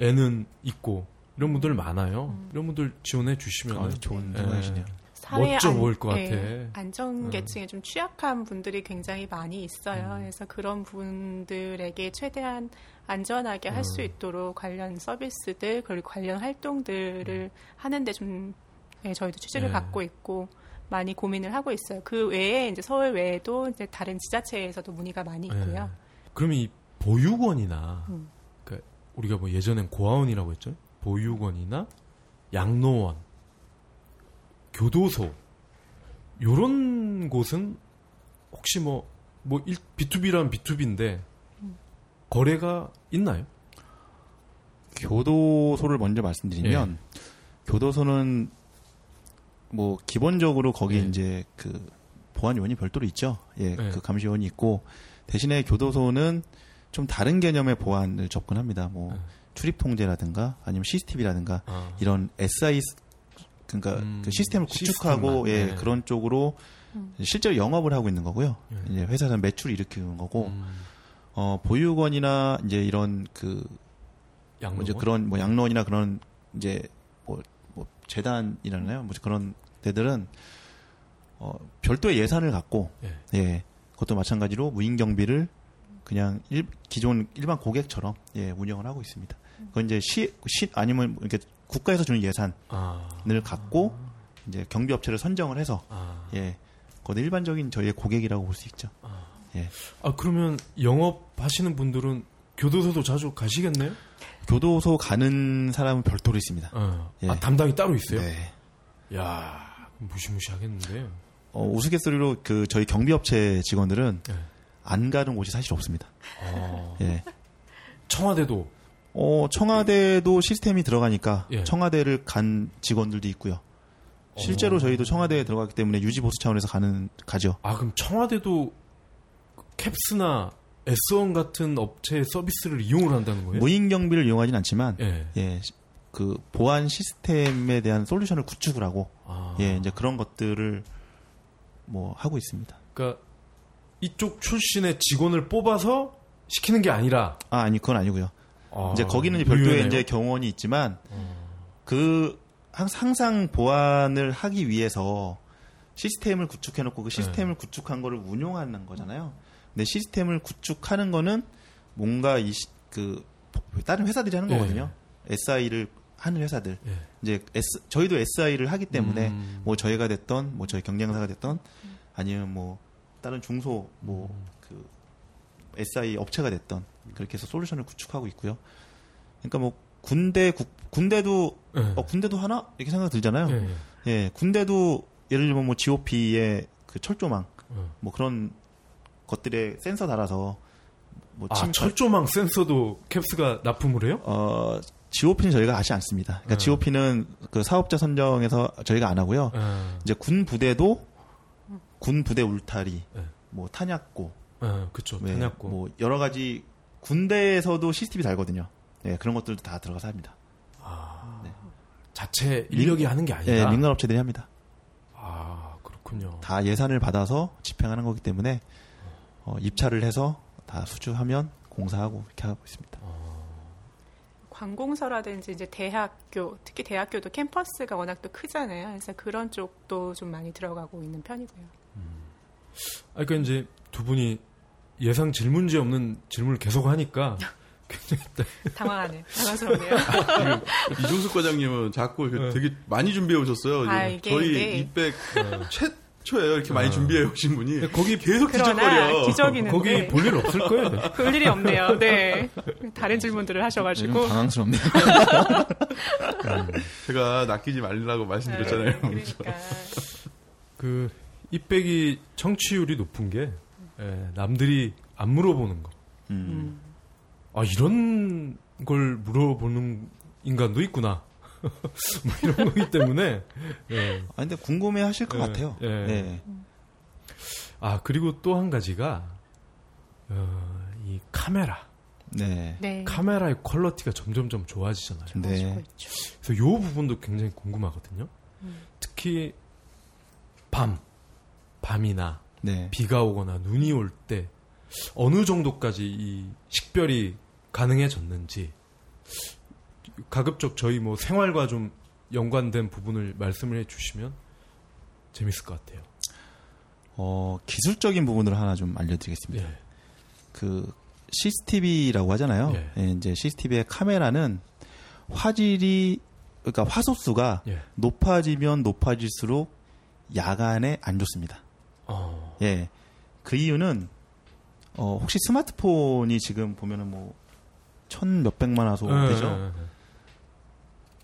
애는 있고 이런 분들 많아요. 이런 분들 지원해 주시면 아, 좋은 예. 생각이시네요. 사회 멋져 안- 보일 것 예, 같아. 음. 안전계층에 좀 취약한 분들이 굉장히 많이 있어요. 그래서 그런 분들에게 최대한 안전하게 할수 음. 있도록 관련 서비스들 그리고 관련 활동들을 하는데 좀 예, 저희도 취지를 네. 갖고 있고 많이 고민을 하고 있어요. 그 외에 이제 서울 외에도 이제 다른 지자체에서도 문의가 많이 있고요. 예. 그러면 이 보육원이나 음. 그러니까 우리가 뭐 예전엔 고아원이라고 했죠. 보육원이나 양로원, 교도소 요런 곳은 혹시 뭐, 뭐, 일- B2B란 B2B인데, 거래가 있나요? 교도소를 먼저 말씀드리면 교도소는 뭐 기본적으로 거기 예. 이제 그 보안 요원이 별도로 있죠. 예, 예. 그 감시 요원이 있고 대신에 교도소는 좀 다른 개념의 보안을 접근합니다. 뭐 예. 출입 통제라든가 아니면 CCTV라든가 아, 이런 SI 그러니까 음, 그 시스템을 구축하고 시스템만, 예, 네. 그런 쪽으로 음. 실제로 영업을 하고 있는 거고요. 예. 이제 회사에서 매출을 일으키는 거고 음, 어 보육원이나 이제 이런 그 양로원? 뭐 이제 그런 뭐 양로원이나 그런 이제 뭐, 뭐 재단이라나요? 뭐 그런 데들은 어 별도의 예산을 갖고 예. 예 그것도 마찬가지로 무인 경비를 그냥 일, 기존 일반 고객처럼 예, 운영을 하고 있습니다. 그건 이제 시, 시 아니면 이렇게 국가에서 주는 예산을 아, 갖고 이제 경비 업체를 선정을 해서 아. 예, 그건 일반적인 저희의 고객이라고 볼 수 있죠. 아 그러면 영업하시는 분들은 교도소도 자주 가시겠네요? 교도소 가는 사람은 별도로 있습니다. 어. 예. 아 담당이 따로 있어요? 네. 야 무시무시하겠는데요. 어, 우스갯소리로 그 저희 경비업체 직원들은 네. 안 가는 곳이 사실 없습니다. 어. 예. 청와대도 어, 청와대도 시스템이 들어가니까 예. 청와대를 간 직원들도 있고요. 실제로 어. 저희도 청와대에 들어갔기 때문에 유지 보수 차원에서 가는 가죠. 아 그럼 청와대도 캡스나 S1 같은 업체의 서비스를 이용을 한다는 거예요? 무인 경비를 이용하진 않지만 예. 예. 그 보안 시스템에 대한 솔루션을 구축을 하고 아. 예, 이제 그런 것들을 뭐 하고 있습니다. 그러니까 이쪽 출신의 직원을 뽑아서 시키는 게 아니라 아, 아니 그건 아니고요. 아, 이제 거기는 이제 별도의. 이제 경원이 있지만 어. 그 항- 항상 보안을 하기 위해서 시스템을 구축해 놓고 그 네. 시스템을 구축한 거를 운용하는 거잖아요. 근데 시스템을 구축하는 거는 뭔가 이 그 다른 회사들이 하는 예. 거거든요. SI를 하는 회사들. 예. 이제 S, 저희도 SI를 하기 때문에 음. 뭐 저희가 됐던 뭐 저희 경쟁사가 됐던 아니면 뭐 다른 중소 뭐 음. 그 SI 업체가 됐던 그렇게 해서 솔루션을 구축하고 있고요. 그러니까 뭐 군대 국, 군대도 예. 어 군대도 하나 이렇게 생각 들잖아요. 예, 예. 예, 군대도 예를 들면 뭐 GOP의 그 철조망 어. 뭐 그런 것들에 센서 달아서 뭐아 침- 철조망 센서도 캡스가 납품을 해요? 어 GOP는 저희가 하지 않습니다. 그러니까 네. GOP는 그 사업자 선정에서 저희가 안 하고요. 예. 이제 군 부대도 군 부대 울타리, 네. 뭐 탄약고, 예, 그쵸 네, 탄약고 뭐 여러 가지 군대에서도 CCTV 달거든요. 예, 그런 것들도 다 들어가서 합니다. 자체 인력이 하는 게 아니다. 예, 민간 업체들이 합니다. 아 그렇군요. 다 예산을 받아서 집행하는 거기 때문에 어, 입찰을 해서 다 수주하면 공사하고 이렇게 하고 있습니다. 관공서라든지 이제 대학교, 특히 대학교도 캠퍼스가 워낙 또 크잖아요. 그래서 그런 쪽도 좀 많이 들어가고 있는 편이고요. 아, 그러니까 이제 두 분이 예상 질문지 없는 질문을 계속 하니까 (laughs) 당황하네요. 당황스럽네요. 이종숙 과장님은 자꾸 네. 되게 많이 준비해 오셨어요. 아, 저희 이게- 이백 최초예요. 이렇게 많이 아. 준비해 오신 분이 거기 계속 그러나 뒤적거려. 기적이는데 거기 볼 일 없을 거예요. 볼 일이 없네요. 네. 다른 질문들을 하셔가지고. 당황스럽네요. (laughs) 제가 낚이지 말라고 말씀드렸잖아요. 그러니까. 그 입백이 청취율이 높은 게 예, 남들이 안 물어보는 거. 음. 아 이런 걸 물어보는 인간도 있구나. (laughs) 뭐 이런 거기 때문에 예. 아, 근데 궁금해 하실 것 예, 같아요. 예. 예. 아 그리고 또 한 가지가 어, 이 카메라 네. 네. 카메라의 퀄러티가 점점점 좋아지잖아요. 네. 그래서 요 부분도 굉장히 궁금하거든요. 특히 밤 밤이나 네. 비가 오거나 눈이 올 때 어느 정도까지 이 식별이 가능해졌는지 가급적 저희 뭐 생활과 좀 연관된 부분을 말씀을 해주시면 재밌을 것 같아요. 어, 기술적인 부분을 하나 좀 알려드리겠습니다. 예. 그 CCTV라고 하잖아요. 예. 예, 이제 CCTV의 카메라는 화질이 그러니까 화소수가 예. 높아지면 높아질수록 야간에 안 좋습니다. 어. 예. 그 이유는 어, 혹시 스마트폰이 지금 보면은 뭐 천 몇백만 화소 예, 되죠.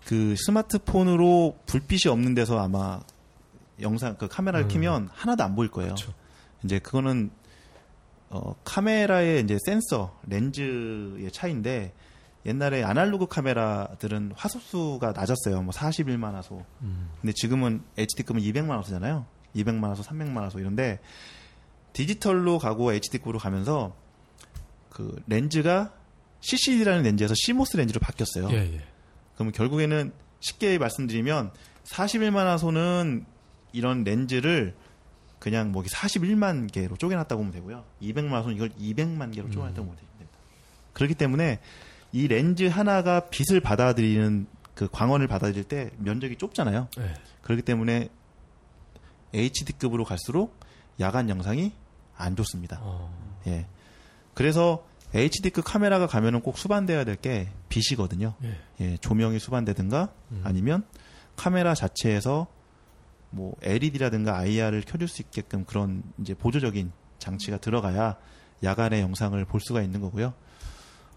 그 스마트폰으로 불빛이 없는 데서 아마 영상 그 카메라를 음. 키면 하나도 안 보일 거예요. 그렇죠. 이제 그거는 어, 카메라의 이제 센서 렌즈의 차이인데 옛날에 아날로그 카메라들은 화소수가 낮았어요. 뭐 41만 화소. 음. 근데 지금은 HD급은 200만 화소잖아요. 200만 화소, 300만 화소 이런데 디지털로 가고 HD급으로 가면서 그 렌즈가 CCD라는 렌즈에서 CMOS 렌즈로 바뀌었어요. 예, 예. 그러면 결국에는 쉽게 말씀드리면 41만 화소는 이런 렌즈를 그냥 뭐 41만 개로 쪼개놨다고 보면 되고요. 200만 화소는 이걸 200만 개로 쪼개놨다고 보면 됩니다. 그렇기 때문에 이 렌즈 하나가 빛을 받아들이는 그 광원을 받아들일 때 면적이 좁잖아요. 예. 그렇기 때문에 HD급으로 갈수록 야간 영상이 안 좋습니다. 어. 예. 그래서 HD급 카메라가 가면은 꼭 수반돼야 될 게 빛이거든요. 예. 예, 조명이 수반되든가 음. 아니면 카메라 자체에서 뭐 LED라든가 IR을 켜줄 수 있게끔 그런 이제 보조적인 장치가 들어가야 야간에 영상을 볼 수가 있는 거고요.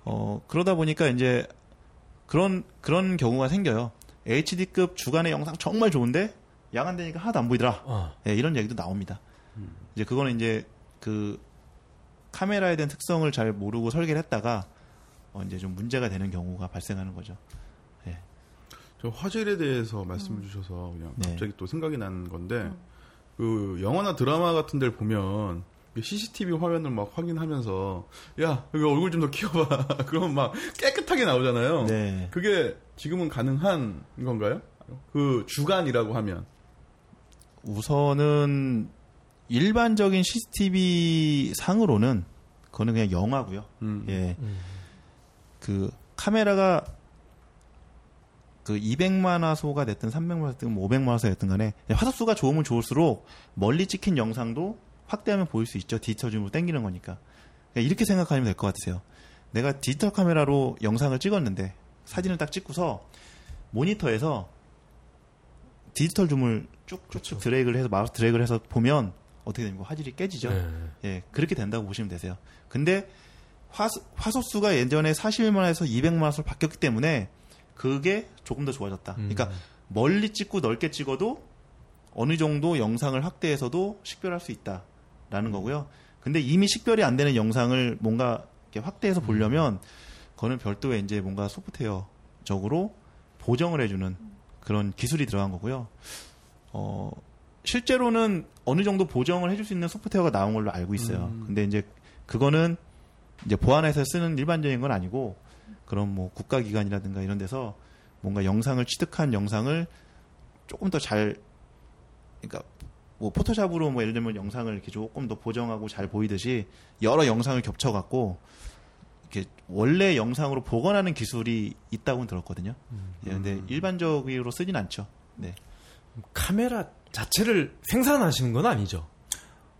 어, 그러다 보니까 이제 그런 그런 경우가 생겨요. HD급 주간의 영상 정말 좋은데 야간 되니까 하나도 안 보이더라. 아, 예, 이런 얘기도 나옵니다. 이제 그거는 이제 그 카메라에 대한 특성을 잘 모르고 설계를 했다가 어, 이제 좀 문제가 되는 경우가 발생하는 거죠. 저 화질에 대해서 말씀을 주셔서 그냥 네. 갑자기 또 생각이 난 건데 그 영화나 드라마 같은 데를 보면 CCTV 화면을 막 확인하면서 야 여기 얼굴 좀 더 키워봐 (laughs) 그러면 막 깨끗하게 나오잖아요. 네. 그게 지금은 가능한 건가요? 그 주간이라고 하면 우선은 일반적인 CCTV 상으로는 그거는 그냥 영화고요. 음. 예. 음. 그 카메라가 그 200만 화소가 됐든 300만 화소든 뭐 500만 화소가 됐든 간에 화소수가 좋으면 좋을수록 멀리 찍힌 영상도 확대하면 보일 수 있죠. 디지털 줌으로 당기는 거니까. 이렇게 생각하면 될 것 같으세요. 내가 디지털 카메라로 영상을 찍었는데 사진을 딱 찍고서 모니터에서 디지털 줌을 쭉쭉쭉 드래그를 해서 마우스 드래그를 해서 보면 어떻게 됩니까? 화질이 깨지죠. 네. 예, 그렇게 된다고 보시면 되세요. 근데 화소, 화소수가 예전에 41만 에서 200만 화소로 바뀌었기 때문에 그게 조금 더 좋아졌다. 음. 그러니까 멀리 찍고 넓게 찍어도 어느 정도 영상을 확대해서도 식별할 수 있다라는 거고요. 근데 이미 식별이 안 되는 영상을 뭔가 이렇게 확대해서 보려면 그거는 별도의 이제 뭔가 소프트웨어적으로 보정을 해주는 그런 기술이 들어간 거고요. 어, 실제로는 어느 정도 보정을 해줄 수 있는 소프트웨어가 나온 걸로 알고 있어요. 음. 근데 이제 그거는 이제 보안에서 쓰는 일반적인 건 아니고 그런 뭐 국가기관이라든가 이런 데서 뭔가 영상을 취득한 영상을 조금 더 잘 그러니까 뭐 포토샵으로 뭐 예를 들면 영상을 이렇게 조금 더 보정하고 잘 보이듯이 여러 영상을 겹쳐 갖고 이렇게 원래 영상으로 복원하는 기술이 있다고는 들었거든요. 예, 근데 일반적으로 쓰진 않죠. 네. 카메라 자체를 생산하시는 건 아니죠.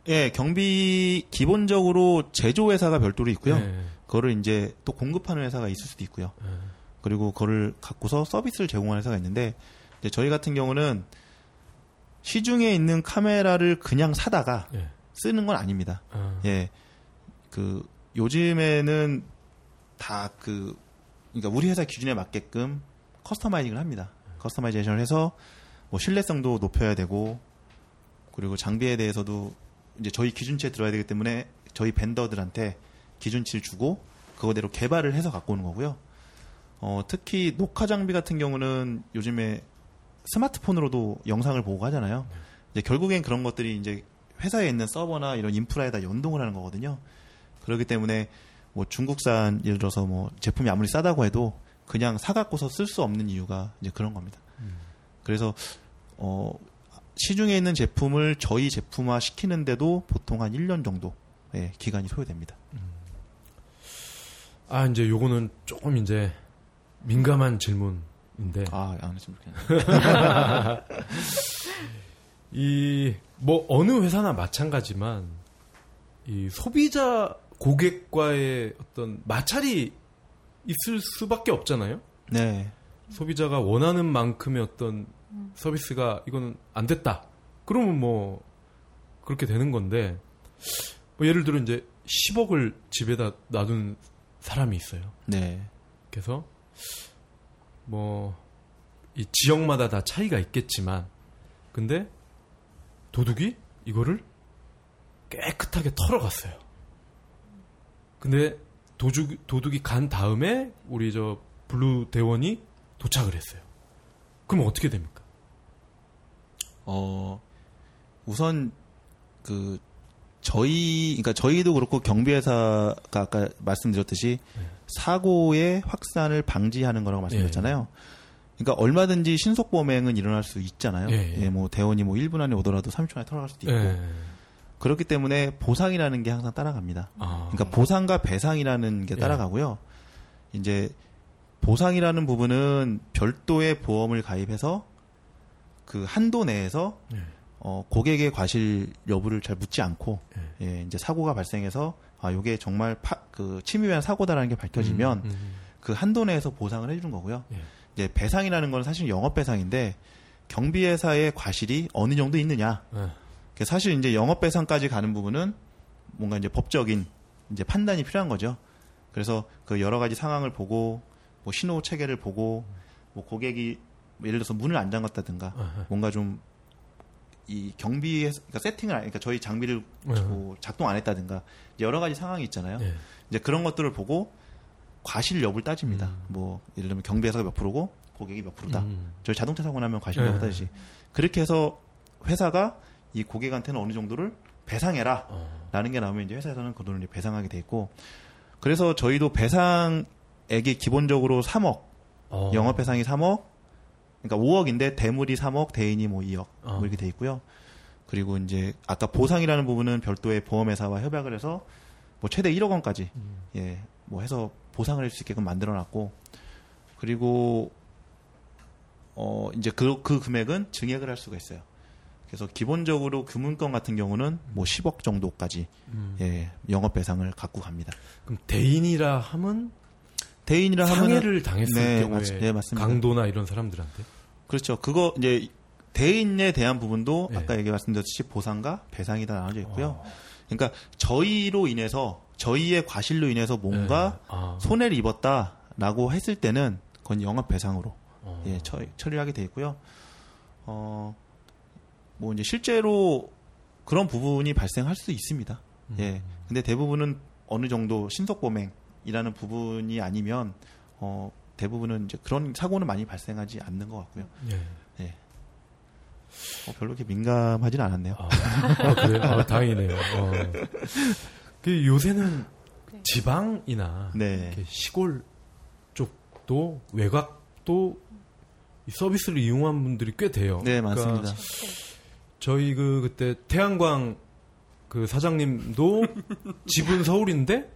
예, 경비 기본적으로 제조 회사가 별도로 있고요. 네. 그거를 이제 또 공급하는 회사가 있을 수도 있고요. 그리고 그거를 갖고서 서비스를 제공하는 회사가 있는데 이제 저희 같은 경우는 시중에 있는 카메라를 그냥 사다가 예. 쓰는 건 아닙니다. 아, 예. 그 요즘에는 다 그 그러니까 우리 회사 기준에 맞게끔 customizing을 합니다. customization을 해서 뭐 신뢰성도 높여야 되고 그리고 장비에 대해서도 이제 저희 기준치에 들어야 되기 때문에 저희 벤더들한테 기준치를 주고 그거대로 개발을 해서 갖고 오는 거고요. 어, 특히 녹화 장비 같은 경우는 요즘에 스마트폰으로도 영상을 보고 하잖아요. 이제 결국엔 그런 것들이 이제 회사에 있는 서버나 이런 인프라에다 연동을 하는 거거든요. 그렇기 때문에 뭐 중국산 예를 들어서 뭐 제품이 아무리 싸다고 해도 그냥 사갖고서 쓸 수 없는 이유가 이제 그런 겁니다. 그래서 어 시중에 있는 제품을 저희 제품화 시키는데도 보통 한 1년 정도 의 기간이 소요됩니다. 아, 이제 요거는 조금 이제 민감한 질문인데 아, 안 했으면 좋겠네요. (laughs) 이뭐 어느 회사나 마찬가지만 이 소비자 고객과의 어떤 마찰이 있을 수밖에 없잖아요. 네. 소비자가 원하는 만큼의 어떤 서비스가 이거는 안 됐다. 그러면 뭐 그렇게 되는 건데 뭐 예를 들어 이제 10억을 집에다 놔둔 사람이 있어요. 네. 그래서 뭐 이 지역마다 다 차이가 있겠지만 근데 도둑이 이거를 깨끗하게 털어갔어요. 근데 도둑, 도둑이 간 다음에 우리 저 Blue 대원이 도착을 했어요. 그럼 어떻게 됩니까? 어, 우선, 그, 저희, 그러니까 저희도 그렇고 경비회사가 아까 말씀드렸듯이 사고의 확산을 방지하는 거라고 말씀드렸잖아요. 그러니까 얼마든지 신속 범행은 일어날 수 있잖아요. 예, 예. 뭐 대원이 뭐 1분 안에 오더라도 30초 안에 털어갈 수도 있고. 예. 그렇기 때문에 보상이라는 게 항상 따라갑니다. 아, 그러니까 보상과 배상이라는 게 예. 따라가고요. 이제 보상이라는 부분은 별도의 보험을 가입해서 그 한도 내에서 예. 어, 고객의 과실 여부를 잘 묻지 않고 예. 예, 이제 사고가 발생해서 아 요게 정말 파, 그 침해 위한 사고다라는 게 밝혀지면 음, 음. 그 한도 내에서 보상을 해주는 거고요. 예. 이제 배상이라는 건 사실 영업 배상인데 경비회사의 과실이 어느 정도 있느냐. 예. 그 사실 이제 영업 배상까지 가는 부분은 뭔가 이제 법적인 이제 판단이 필요한 거죠. 그래서 그 여러 가지 상황을 보고 뭐 신호 체계를 보고 뭐 고객이 뭐 예를 들어서 문을 안 잠갔다든가 아하. 뭔가 좀 이 경비에 그러니까 세팅을 안- 그러니까 저희 장비를 네. 뭐 작동 안 했다든가 여러 가지 상황이 있잖아요. 예. 이제 그런 것들을 보고 과실 여부를 따집니다. 음. 뭐 예를 들면 경비회사가 몇 프로고 고객이 몇 프로다. 음. 저희 자동차 사고 나면 과실 네. 여부 따지지. 그렇게 해서 회사가 이 고객한테는 어느 정도를 배상해라. 어. 라는 게 나오면 이제 회사에서는 그 돈을 배상하게 돼 있고 그래서 저희도 배상액이 기본적으로 3억 어. 영업 배상이 3억 그러니까 5억인데 대물이 3억 대인이 뭐 2억 어. 뭐 이렇게 돼 있고요 그리고 이제 아까 보상이라는 부분은 별도의 보험회사와 협약을 해서 뭐 최대 1억 원까지 음. 예 뭐 해서 보상을 할 수 있게끔 만들어 놨고 그리고 어 이제 그, 그 금액은 증액을 할 수가 있어요 그래서 기본적으로 금융권 같은 경우는 뭐 10억 정도까지 음. 예, 영업 배상을 갖고 갑니다. 그럼 대인이라 함은 대인이라 하면 상해를 당했을 네, 경우에 맞- 네, 맞습니다. 강도나 이런 사람들한테 그렇죠. 그거 이제 대인에 대한 부분도 네. 아까 얘기 말씀드렸듯이 보상과 배상이 다 나눠져 있고요. 어. 그러니까 저희로 인해서 저희의 과실로 인해서 뭔가 네. 아. 손해를 입었다라고 했을 때는 그건 영업 배상으로 어. 예, 처, 처리하게 돼 있고요. 어, 뭐 이제 실제로 그런 부분이 발생할 수 있습니다. 음. 예. 근데 대부분은 어느 정도 신속 범행 이라는 부분이 아니면 어, 대부분은 이제 그런 사고는 많이 발생하지 않는 것 같고요. 예. 어, 별로 이렇게 민감하진 않았네요. 아, 아, 그래요? 아, 다행이네요. 어. 그 요새는 네. 지방이나 네. 이렇게 시골 쪽도 외곽도 이 서비스를 이용한 분들이 꽤 돼요. 네, 그러니까 맞습니다. 저희 그 그때 태양광 그 사장님도 (laughs) 집은 서울인데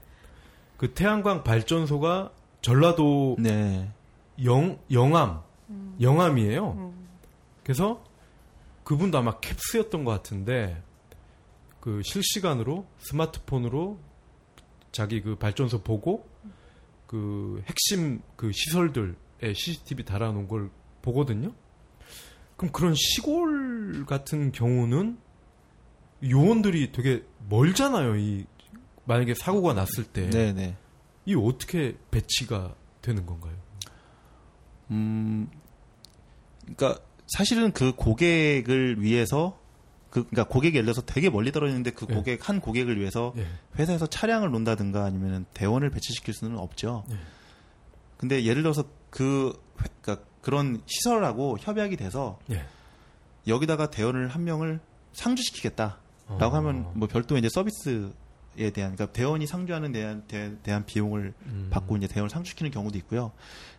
그 태양광 발전소가 전라도 네. 영 영암 영암이에요. 음. 그래서 그분도 아마 캡스였던 것 같은데 그 실시간으로 스마트폰으로 자기 그 발전소 보고 그 핵심 그 시설들에 CCTV 달아놓은 걸 보거든요. 그럼 그런 시골 같은 경우는 요원들이 되게 멀잖아요. 이 만약에 사고가 났을 때 네, 네. 이 어떻게 배치가 되는 건가요? 음, 그러니까 사실은 그 고객을 위해서 그 그러니까 고객이 예를 들어서 되게 멀리 떨어지는데 그 예. 고객 한 고객을 위해서 예. 회사에서 차량을 놓는다든가 아니면 대원을 배치시킬 수는 없죠. 예. 근데 예를 들어서 그 회- 그러니까 그런 시설하고 협약이 돼서 예. 여기다가 대원을 한 명을 상주시키겠다라고 어. 하면 뭐 별도 이제 서비스에 대한 그러니까 대원이 상주하는 대한 대, 대한 비용을 음. 받고 이제 대원을 상주시키는 경우도 있고요.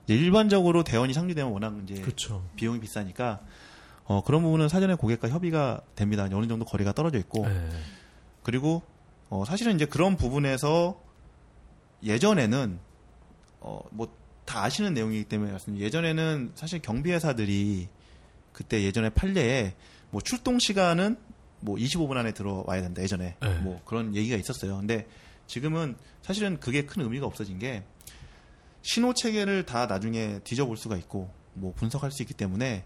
이제 일반적으로 대원이 상주되면 워낙 이제 그렇죠. 비용이 비싸니까 어 그런 부분은 사전에 고객과 협의가 됩니다. 어느 정도 거리가 떨어져 있고 예. 그리고 어 사실은 이제 그런 부분에서 예전에는 어뭐 다 아시는 내용이기 때문에 말씀 예전에는 사실 경비 회사들이 그때 예전에 판례에 뭐 출동 시간은 뭐 25분 안에 들어와야 된다 예전에 네. 뭐 그런 얘기가 있었어요. 근데 지금은 사실은 그게 큰 의미가 없어진 게 신호 체계를 다 나중에 뒤져볼 수가 있고 뭐 분석할 수 있기 때문에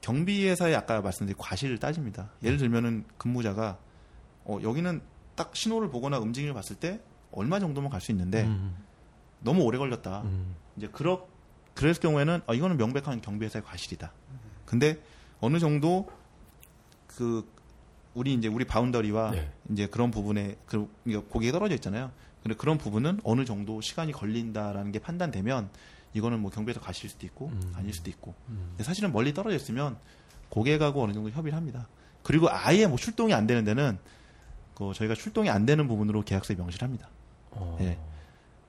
경비 회사에 아까 말씀드린 과실을 따집니다. 예를 들면은 근무자가 어 여기는 딱 신호를 보거나 움직임을 봤을 때 얼마 정도면 갈수 있는데 음. 너무 오래 걸렸다. 음. 이제 그렇 그랬을 경우에는 아 이거는 명백한 경비 회사의 과실이다. 근데 어느 정도 그 우리 이제 우리 boundary와 네. 이제 그런 부분에 그 고객이 떨어져 있잖아요. 근데 그런 부분은 어느 정도 시간이 걸린다라는 게 판단되면 이거는 뭐 경비회사 과실일 수도 있고 음. 아닐 수도 있고. 음. 근데 사실은 멀리 떨어져 있으면 고객하고 어느 정도 협의를 합니다. 그리고 아예 뭐 출동이 안 되는 데는 그 저희가 출동이 안 되는 부분으로 계약서에 명시를 합니다. 어. 예.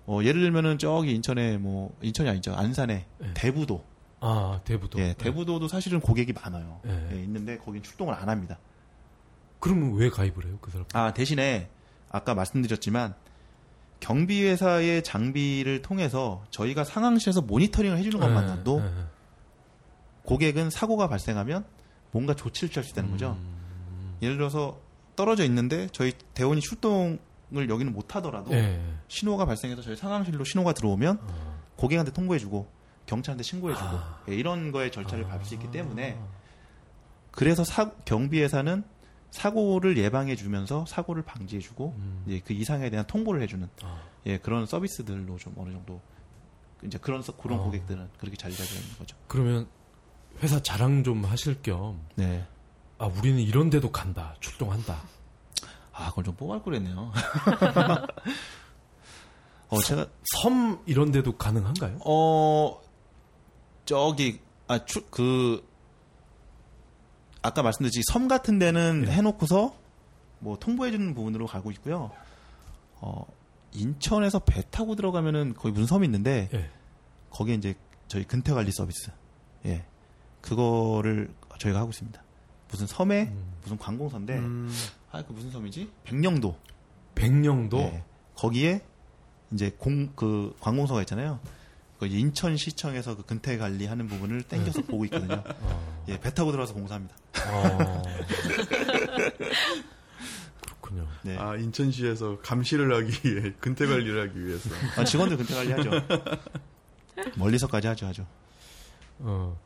어, 예를 들면은 저기 인천에 뭐 인천이 아니죠 안산에 네. 대부도 아 대부도. 예 대부도도 사실은 고객이 많아요 네. 예, 있는데 거긴 출동을 안 합니다 그러면 왜 가입을 해요 그 사람? 아 대신에 아까 말씀드렸지만 경비회사의 장비를 통해서 저희가 상황실에서 모니터링을 해주는 것만으로도 예, 예, 예. 고객은 사고가 발생하면 뭔가 조치를 취할 수 있다는 거죠 음. 예를 들어서 떨어져 있는데 저희 대원이 출동을 여기는 못 하더라도 예. 신호가 발생해서 저희 상황실로 신호가 들어오면 어. 고객한테 통보해주고 경찰한테 신고해주고 예, 이런 거에 절차를 밟을 수 있기 때문에 그래서 사- 경비회사는 사고를 예방해 주면서 사고를 방지해 주고 음. 이제 그 이상에 대한 통보를 해 주는 아. 예 그런 서비스들로 좀 어느 정도 이제 그런 서- 그런 어. 고객들은 그렇게 자리가 되어 있는 거죠. 그러면 회사 자랑 좀 하실 겸, 네. 아, 우리는 이런 데도 간다, 출동한다. 아 그걸 좀 뽑을 거랬네요. (laughs) 어 제가 섬 이런 데도 가능한가요? 어 저기 아그 아까 말씀드렸지 섬 같은 데는 네. 해놓고서 뭐 통보해주는 부분으로 가고 있고요. 어 인천에서 배 타고 들어가면은 거기 무슨 섬이 있는데 예. 거기에 이제 저희 근태 관리 서비스 예 그거를 저희가 하고 있습니다. 무슨 섬에 음. 무슨 관공서인데 음, 아그 무슨 섬이지? 백령도 백령도 예. 거기에 이제 공 그 관공서가 있잖아요. 그 인천시청에서 그 근태 관리하는 부분을 땡겨서 네. 보고 있거든요. (laughs) 어. 예, 배 타고 들어와서 공사합니다. 어. 그렇군요. 네. 아 인천시에서 감시를 하기 위해 (laughs) 근태 관리를 하기 위해서 아, 직원들 근태 관리하죠. 멀리서까지 하죠, 하죠. 어.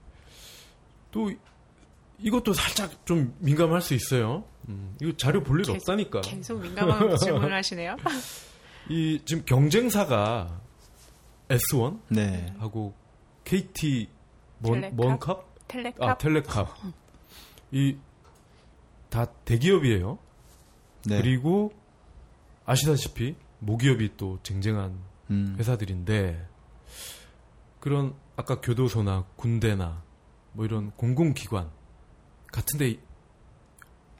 또 이것도 살짝 좀 민감할 수 있어요. 음, 이거 자료 볼일 계속- 없다니까. 계속 민감한 (laughs) 질문을 하시네요. 이 지금 경쟁사가 S1 네. 하고 KT 먼, 텔레캅? 먼캅, 텔레캅 아 텔레캅 이 다 대기업이에요. 네. 그리고 아시다시피 모기업이 또 쟁쟁한 음. 회사들인데 그런 아까 교도소나 군대나 뭐 이런 공공기관 같은데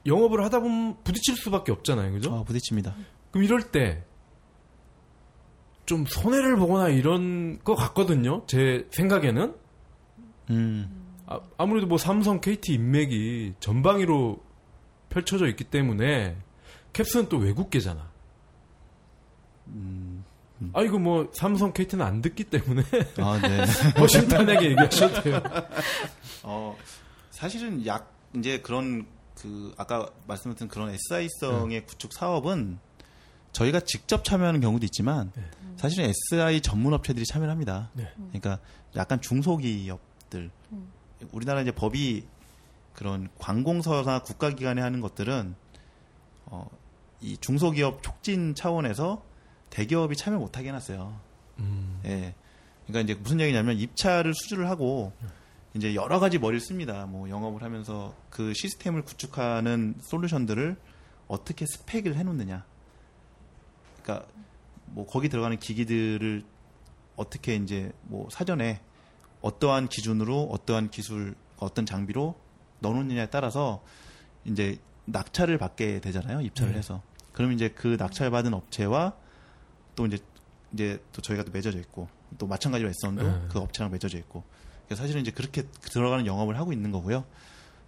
영업을 하다 보면 부딪힐 수밖에 없잖아요, 그죠? 아, 부딪힙니다. 그럼 이럴 때 좀 손해를 보거나 이런 거 같거든요. 제 생각에는 음. 아, 아무래도 뭐 삼성, KT 인맥이 전방위로 펼쳐져 있기 때문에 캡스는 또 외국계잖아. 음. 아 이거 뭐 삼성, KT는 안 듣기 때문에 아, 네. (laughs) 허심탄회하게 얘기하셔도 돼요. (laughs) 어, 사실은 약, 이제 그런, 그, 아까 말씀드린 그런 SI성의 구축 사업은 저희가 직접 참여하는 경우도 있지만 네. 사실은 SI 전문 업체들이 참여를 합니다. 네. 그러니까 약간 중소기업들. 우리나라 이제 법이 그런 관공서나 국가기관에 하는 것들은 어, 이 중소기업 촉진 차원에서 대기업이 참여 못하게 해놨어요. 음, 예. 그러니까 이제 무슨 얘기냐면 입찰을 수주를 하고 이제 여러 가지 머리를 씁니다. 뭐 영업을 하면서 그 시스템을 구축하는 솔루션들을 어떻게 스펙을 해놓느냐. 그러니까 뭐 거기 들어가는 기기들을 어떻게 이제 뭐 사전에 어떠한 기준으로 어떠한 기술 어떤 장비로 넣어놓느냐에 따라서 이제 낙찰을 받게 되잖아요. 입찰을 네. 해서. 그럼 이제 그 낙찰 받은 업체와 또 이제 이제 또 저희가 또 맺어져 있고 또 마찬가지로 에선도 네. 그 업체랑 맺어져 있고 그래서 사실은 이제 그렇게 들어가는 영업을 하고 있는 거고요.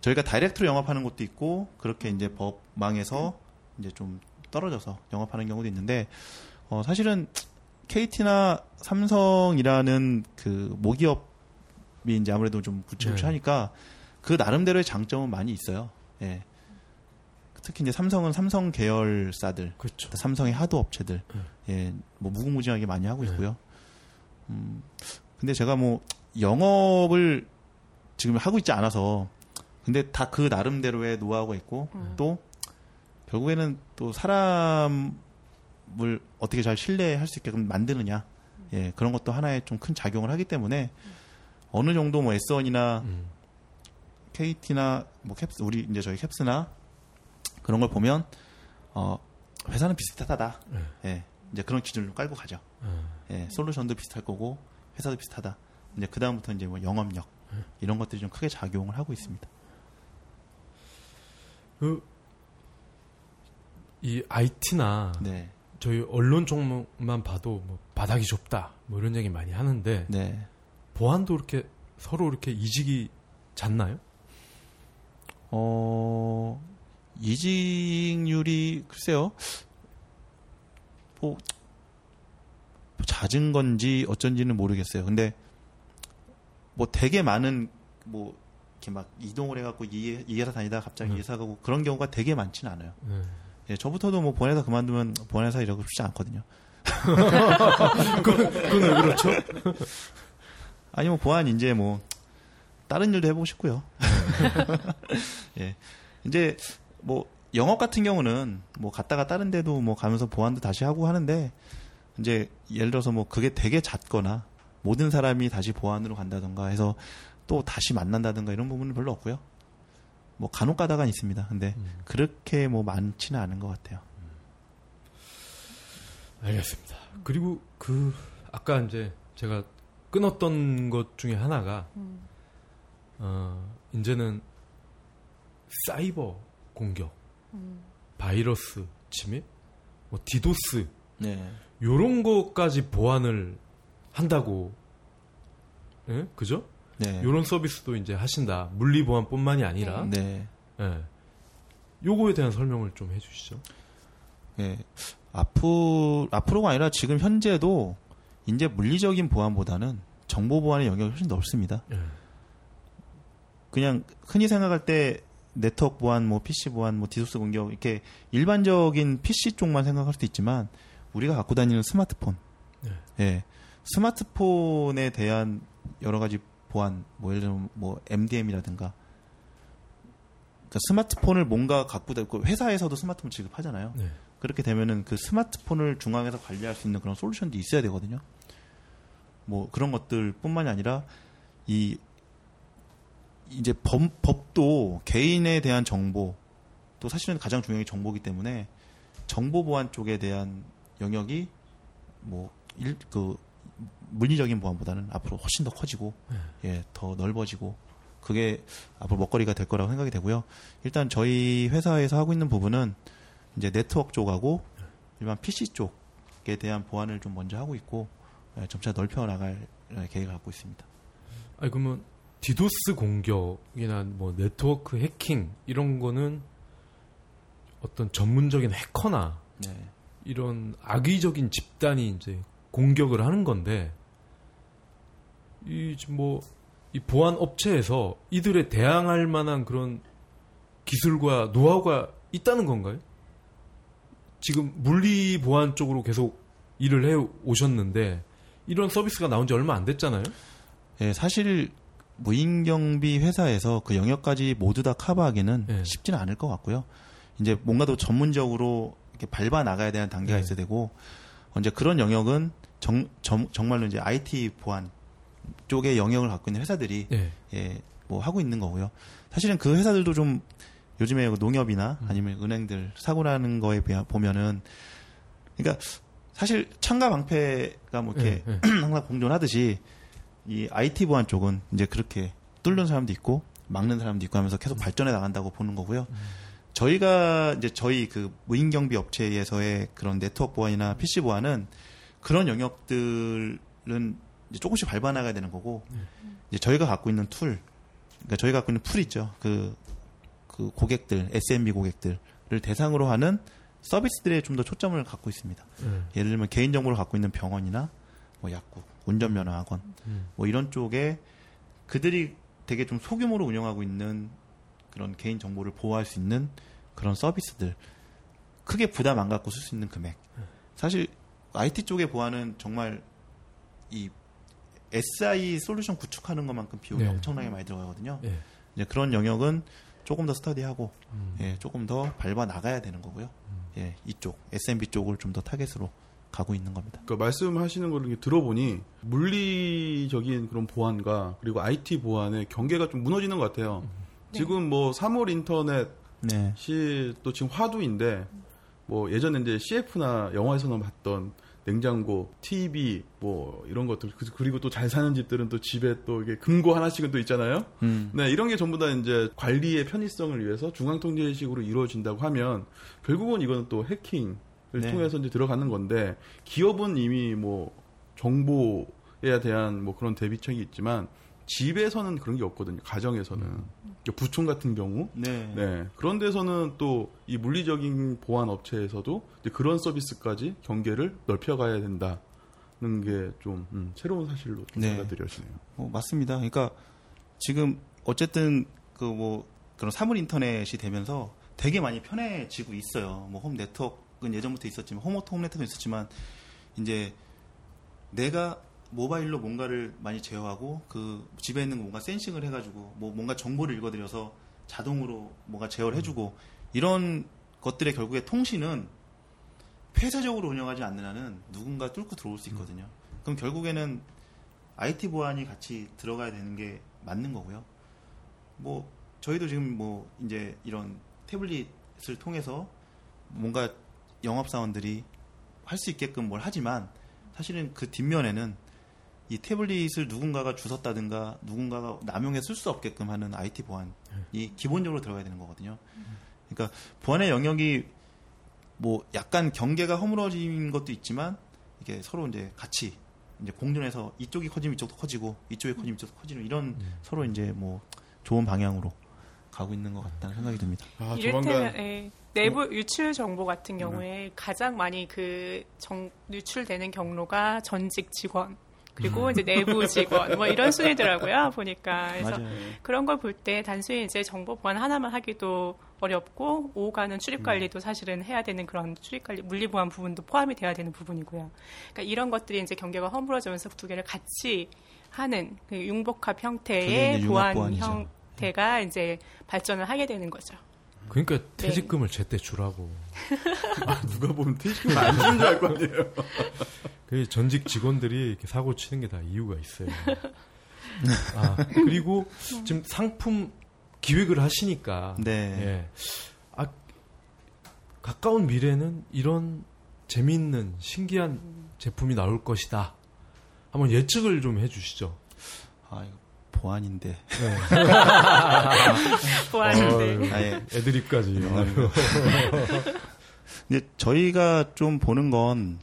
저희가 다이렉트로 영업하는 것도 있고 그렇게 이제 법망에서 이제 좀 떨어져서 영업하는 경우도 있는데 어 사실은 KT나 삼성이라는 그 모기업 이 이제 아무래도 좀 구체구체하니까 그 나름대로의 장점은 많이 있어요. 예. 특히 이제 삼성은 삼성 계열사들 그렇죠. 삼성의 하도 업체들, 네. 예, 뭐 무궁무진하게 많이 하고 네. 있고요. 음, 근데 제가 뭐 영업을 지금 하고 있지 않아서, 근데 다 그 나름대로의 노하우가 있고, 또 결국에는 또 사람을 어떻게 잘 신뢰할 수 있게끔 만드느냐, 예, 그런 것도 하나의 좀 큰 작용을 하기 때문에 어느 정도 뭐 S1이나 음, KT나 뭐 캡스 우리 이제 저희 캡스나 그런 걸 보면 어 회사는 비슷하다. 네. 예. 이제 그런 기준을 깔고 가죠. 어, 예. 솔루션도 비슷할 거고 회사도 비슷하다. 이제 그 다음부터 이제 뭐 영업력 이런 것들이 좀 크게 작용을 하고 있습니다. 그, 이 IT나 네. 저희 언론 쪽만 봐도 뭐 바닥이 좁다 뭐 이런 얘기 많이 하는데 네. 보안도 이렇게 서로 이렇게 이직이 잦나요? 어 이직률이 글쎄요. 뭐 잦은 건지 어쩐지는 모르겠어요. 근데 뭐 되게 많은 뭐 이렇게 막 이동을 해갖고 이, 이 회사 다니다 갑자기 네. 이 회사 가고 그런 경우가 되게 많지는 않아요. 네. 예, 저부터도 뭐 본회사 그만두면 본회사 이러고 싶지 않거든요. (laughs) 그건 왜 그렇죠? (laughs) 아니면 보안 이제 뭐 다른 일도 해보고 싶고요. (laughs) 예, 이제 뭐 영업 같은 경우는 뭐 갔다가 다른 데도 뭐 가면서 보안도 다시 하고 하는데 이제 예를 들어서 뭐 그게 되게 잦거나 모든 사람이 다시 보안으로 간다던가 해서 또 다시 만난다던가 이런 부분은 별로 없고요. 뭐 간혹 가다가 있습니다. 근데 그렇게 뭐 많지는 않은 것 같아요. 알겠습니다. 그리고 그 아까 이제 제가 끊었던 것 중에 하나가 어 이제는 사이버 공격, 바이러스 침입, 뭐 디도스 네. 요런 것까지 보완을 한다고 예? 그죠? 네. 요런 서비스도 이제 하신다. 물리 보안뿐만이 아니라 네. 예. 요거에 대한 설명을 좀 해주시죠. 예. 앞으로, 앞으로가 아니라 지금 현재도 이제 물리적인 보안보다는 정보 보안의 영역이 훨씬 넓습니다. 예. 그냥 흔히 생각할 때 네트워크 보안, 뭐 PC 보안, 뭐 디도스 공격 이렇게 일반적인 PC 쪽만 생각할 수도 있지만 우리가 갖고 다니는 스마트폰, 네. 예, 스마트폰에 대한 여러 가지 보안, 뭐 예를 들면 뭐 MDM이라든가 그러니까 스마트폰을 뭔가 갖고 다니고 회사에서도 스마트폰 지급하잖아요. 네. 그렇게 되면은 그 스마트폰을 중앙에서 관리할 수 있는 그런 솔루션도 있어야 되거든요. 뭐 그런 것들뿐만이 아니라 이 이제 법, 법도 개인에 대한 정보 또 사실은 가장 중요한 게 정보기 때문에 정보 보안 쪽에 대한 영역이 뭐일그 물리적인 보안보다는 앞으로 훨씬 더 커지고 예, 더 넓어지고 그게 앞으로 먹거리가 될 거라고 생각이 되고요. 일단 저희 회사에서 하고 있는 부분은 이제 네트워크 쪽하고 일반 PC 쪽에 대한 보안을 좀 먼저 하고 있고 예, 점차 넓혀 나갈 예, 계획을 갖고 있습니다. 아니 그러면 디도스 공격이나 뭐 네트워크 해킹 이런 거는 어떤 전문적인 해커나 네. 이런 악의적인 집단이 이제 공격을 하는 건데 이 뭐 이 보안 업체에서 이들에 대항할 만한 그런 기술과 노하우가 있다는 건가요? 지금 물리 보안 쪽으로 계속 일을 해 오셨는데 이런 서비스가 나온 지 얼마 안 됐잖아요. 예, 사실 무인경비 회사에서 그 영역까지 모두 다 커버하기는 네. 쉽지는 않을 것 같고요. 이제 뭔가 더 전문적으로 이렇게 밟아 나가야 되는 단계가 네. 있어야 되고 이제 그런 영역은 정, 정, 정말로 이제 IT 보안 쪽의 영역을 갖고 있는 회사들이 예. 예, 뭐 하고 있는 거고요. 사실은 그 회사들도 좀 요즘에 농협이나 아니면 은행들 사고 나는 거에 보면은 그러니까 사실 창과 방패가 뭐 이렇게 예, (clears throat) 항상 공존하듯이 이 IT 보안 쪽은 이제 그렇게 뚫는 사람도 있고 막는 사람도 있고 하면서 계속 발전해 나간다고 보는 거고요. 저희가 이제 저희 그 무인 경비 업체에서의 그런 네트워크 보안이나 PC 보안은 그런 영역들은 이제 조금씩 밟아 나가야 되는 거고 이제 저희가 갖고 있는 tool, 그러니까 저희가 갖고 있는 풀 있죠. 그, 그 고객들, SMB 고객들을 대상으로 하는 서비스들에 좀 더 초점을 갖고 있습니다. 예. 예를 들면 개인 정보를 갖고 있는 병원이나 뭐 약국, 운전면허 학원 음. 뭐 이런 쪽에 그들이 되게 좀 소규모로 운영하고 있는 그런 개인 정보를 보호할 수 있는 그런 서비스들 크게 부담 안 갖고 쓸 수 있는 금액 사실 IT 쪽의 보안은 정말 이 SI 솔루션 구축하는 것만큼 비용이 네. 엄청나게 많이 들어가거든요. 예. 이제 그런 영역은 조금 더 스터디하고 음. 예, 조금 더 밟아 나가야 되는 거고요. 예, 이쪽 SMB 쪽을 좀 더 타겟으로 가고 있는 겁니다. 그 말씀하시는 걸 이렇게 들어보니 물리적인 그런 보안과 그리고 IT 보안의 경계가 좀 무너지는 것 같아요. 지금 뭐 3월 인터넷이 네. 또 지금 화두인데 뭐 예전에 이제 CF나 영화에서는 봤던 냉장고, TV 뭐 이런 것들 그- 그리고 또 잘 사는 집들은 또 집에 또 이게 금고 하나씩은 또 있잖아요. 음. 네, 이런 게 전부 다 이제 관리의 편의성을 위해서 중앙 통제식으로 이루어진다고 하면 결국은 이거는 또 해킹을 네. 통해서 이제 들어가는 건데 기업은 이미 뭐 정보에 대한 뭐 그런 대비책이 있지만 집에서는 그런 게 없거든요. 가정에서는 그러니까 부총 같은 경우 네. 네. 그런 데서는 또 이 물리적인 보안 업체에서도 이제 그런 서비스까지 경계를 넓혀가야 된다는 게좀 음, 새로운 사실로 좀 네. 받아들여지네요. 어, 맞습니다. 그러니까 지금 어쨌든 그 뭐 그런 사물 인터넷이 되면서 되게 많이 편해지고 있어요. 뭐 홈 네트워크는 예전부터 있었지만 홈오토 홈 네트워크는 있었지만 이제 내가 모바일로 뭔가를 많이 제어하고 그 집에 있는 거 뭔가 센싱을 해가지고 뭐 뭔가 정보를 읽어드려서 자동으로 뭔가 제어를 해주고 이런 것들의 결국에 통신은 폐쇄적으로 운영하지 않는 한은 누군가 뚫고 들어올 수 있거든요. 그럼 결국에는 IT 보안이 같이 들어가야 되는 게 맞는 거고요. 뭐 저희도 지금 뭐 이제 이런 태블릿을 통해서 뭔가 영업 사원들이 할 수 있게끔 뭘 하지만 사실은 그 뒷면에는 이 태블릿을 누군가가 주웠다든가 누군가가 남용해 쓸 수 없게끔 하는 IT 보안이 기본적으로 들어가야 되는 거거든요. 그러니까 보안의 영역이 뭐 약간 경계가 허물어진 것도 있지만 이게 서로 이제 같이 이제 공존해서 이쪽이 커지면 이쪽도 커지고 이쪽이 커지면 이쪽도 커지는 이런 서로 이제 뭐 좋은 방향으로 가고 있는 것 같다는 생각이 듭니다. 아, 이를테면 조만간 예, 내부 유출 정보 같은 경우에 가장 많이 그 정, 유출되는 경로가 전직 직원 그리고 이제 내부 (laughs) 직원 뭐 이런 순위더라고요 보니까 그래서 맞아요. 그런 걸 볼 때 단순히 이제 정보 보안 하나만 하기도 어렵고 오가는 출입 관리도 사실은 해야 되는 그런 출입 관리 물리 보안 부분도 포함이 돼야 되는 부분이고요. 그러니까 이런 것들이 이제 경계가 허물어지면서 두 개를 같이 하는 그 융복합 형태의 보안. 형태가 이제 발전을 하게 되는 거죠. 그러니까 퇴직금을 제때 주라고. (laughs) 누가 보면 퇴직금 안 주는 줄 알 거 아니에요. 그 전직 직원들이 이렇게 사고 치는 게 다 이유가 있어요. (laughs) 아, 그리고 지금 상품 기획을 하시니까 네. 예. 아, 가까운 미래는 이런 재미있는 신기한 제품이 나올 것이다. 한번 예측을 좀 해주시죠. 아, 이거 보안인데. (laughs) 보안인데. 아예 애드립까지. 아유. 근데 저희가 좀 보는 건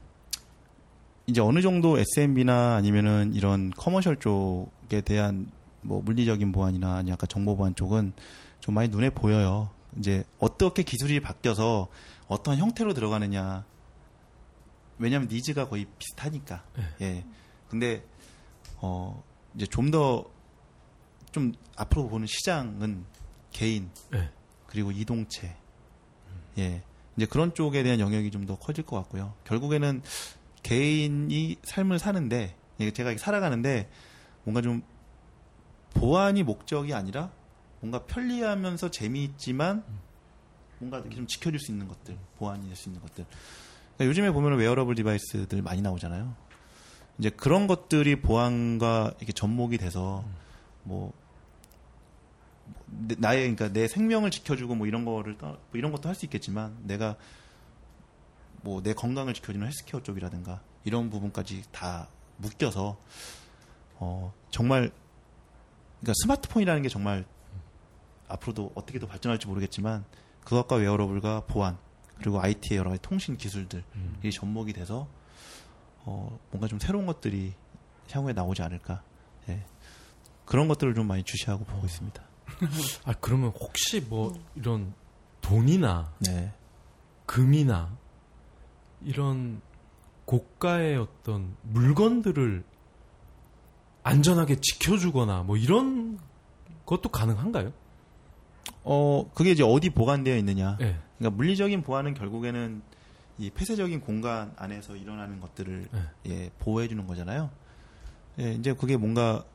이제 어느 정도 SMB나 아니면은 이런 커머셜 쪽에 대한 뭐 물리적인 보안이나 아니 아까 정보 보안 쪽은 좀 많이 눈에 보여요. 이제 어떻게 기술이 바뀌어서 어떤 형태로 들어가느냐. 왜냐하면 니즈가 거의 비슷하니까. 예. 근데 어 이제 좀 더 좀 앞으로 보는 시장은 개인 네. 그리고 이동체 예 이제 그런 쪽에 대한 영역이 좀 더 커질 것 같고요. 결국에는 개인이 삶을 사는데 제가 살아가는데 뭔가 좀 보안이 목적이 아니라 뭔가 편리하면서 재미있지만 뭔가 이렇게 좀 지켜줄 수 있는 것들 보안이 될 수 있는 것들 그러니까 요즘에 보면 wearable device들 많이 나오잖아요. 이제 그런 것들이 보안과 이렇게 접목이 돼서 뭐 내- 나의 그러니까 내 생명을 지켜주고 뭐 이런 거를 떠- 뭐 이런 것도 할 수 있겠지만 내가 뭐 내 건강을 지켜주는 헬스케어 쪽이라든가 이런 부분까지 다 묶여서 어 정말 그러니까 스마트폰이라는 게 정말 앞으로도 어떻게 더 발전할지 모르겠지만 그것과 웨어러블과 보안 그리고 IT의 여러 가지 통신 기술들이 접목이 돼서 어 뭔가 좀 새로운 것들이 향후에 나오지 않을까 예. 그런 것들을 좀 많이 주시하고 보고 있습니다. (laughs) 아 그러면 혹시 뭐 이런 돈이나 네. 금이나 이런 고가의 어떤 물건들을 안전하게 지켜주거나 뭐 이런 것도 가능한가요? 어, 그게 이제 어디 보관되어 있느냐. 예. 그러니까 물리적인 보안은 결국에는 이 폐쇄적인 공간 안에서 일어나는 것들을 네. 예, 보호해 주는 거잖아요. 예, 이제 그게 뭔가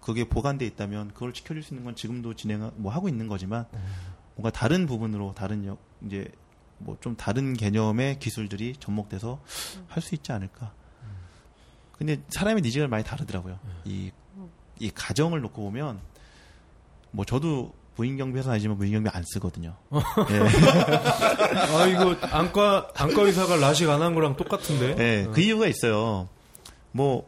그게 보관돼 있다면 그걸 지켜줄 수 있는 건 지금도 진행 뭐 하고 있는 거지만 뭔가 다른 부분으로 다른 역 이제 뭐 좀 다른 개념의 기술들이 접목돼서 할수 있지 않을까. 근데 사람의 needs가 많이 다르더라고요. 이, 이 가정을 놓고 보면 뭐 저도 무인경비 회사 아니지만 무인경비 안 쓰거든요. 예. (laughs) 아 이거 안과 안과 의사가 라식 안 한 거랑 똑같은데. 예, 그 이유가 있어요. 뭐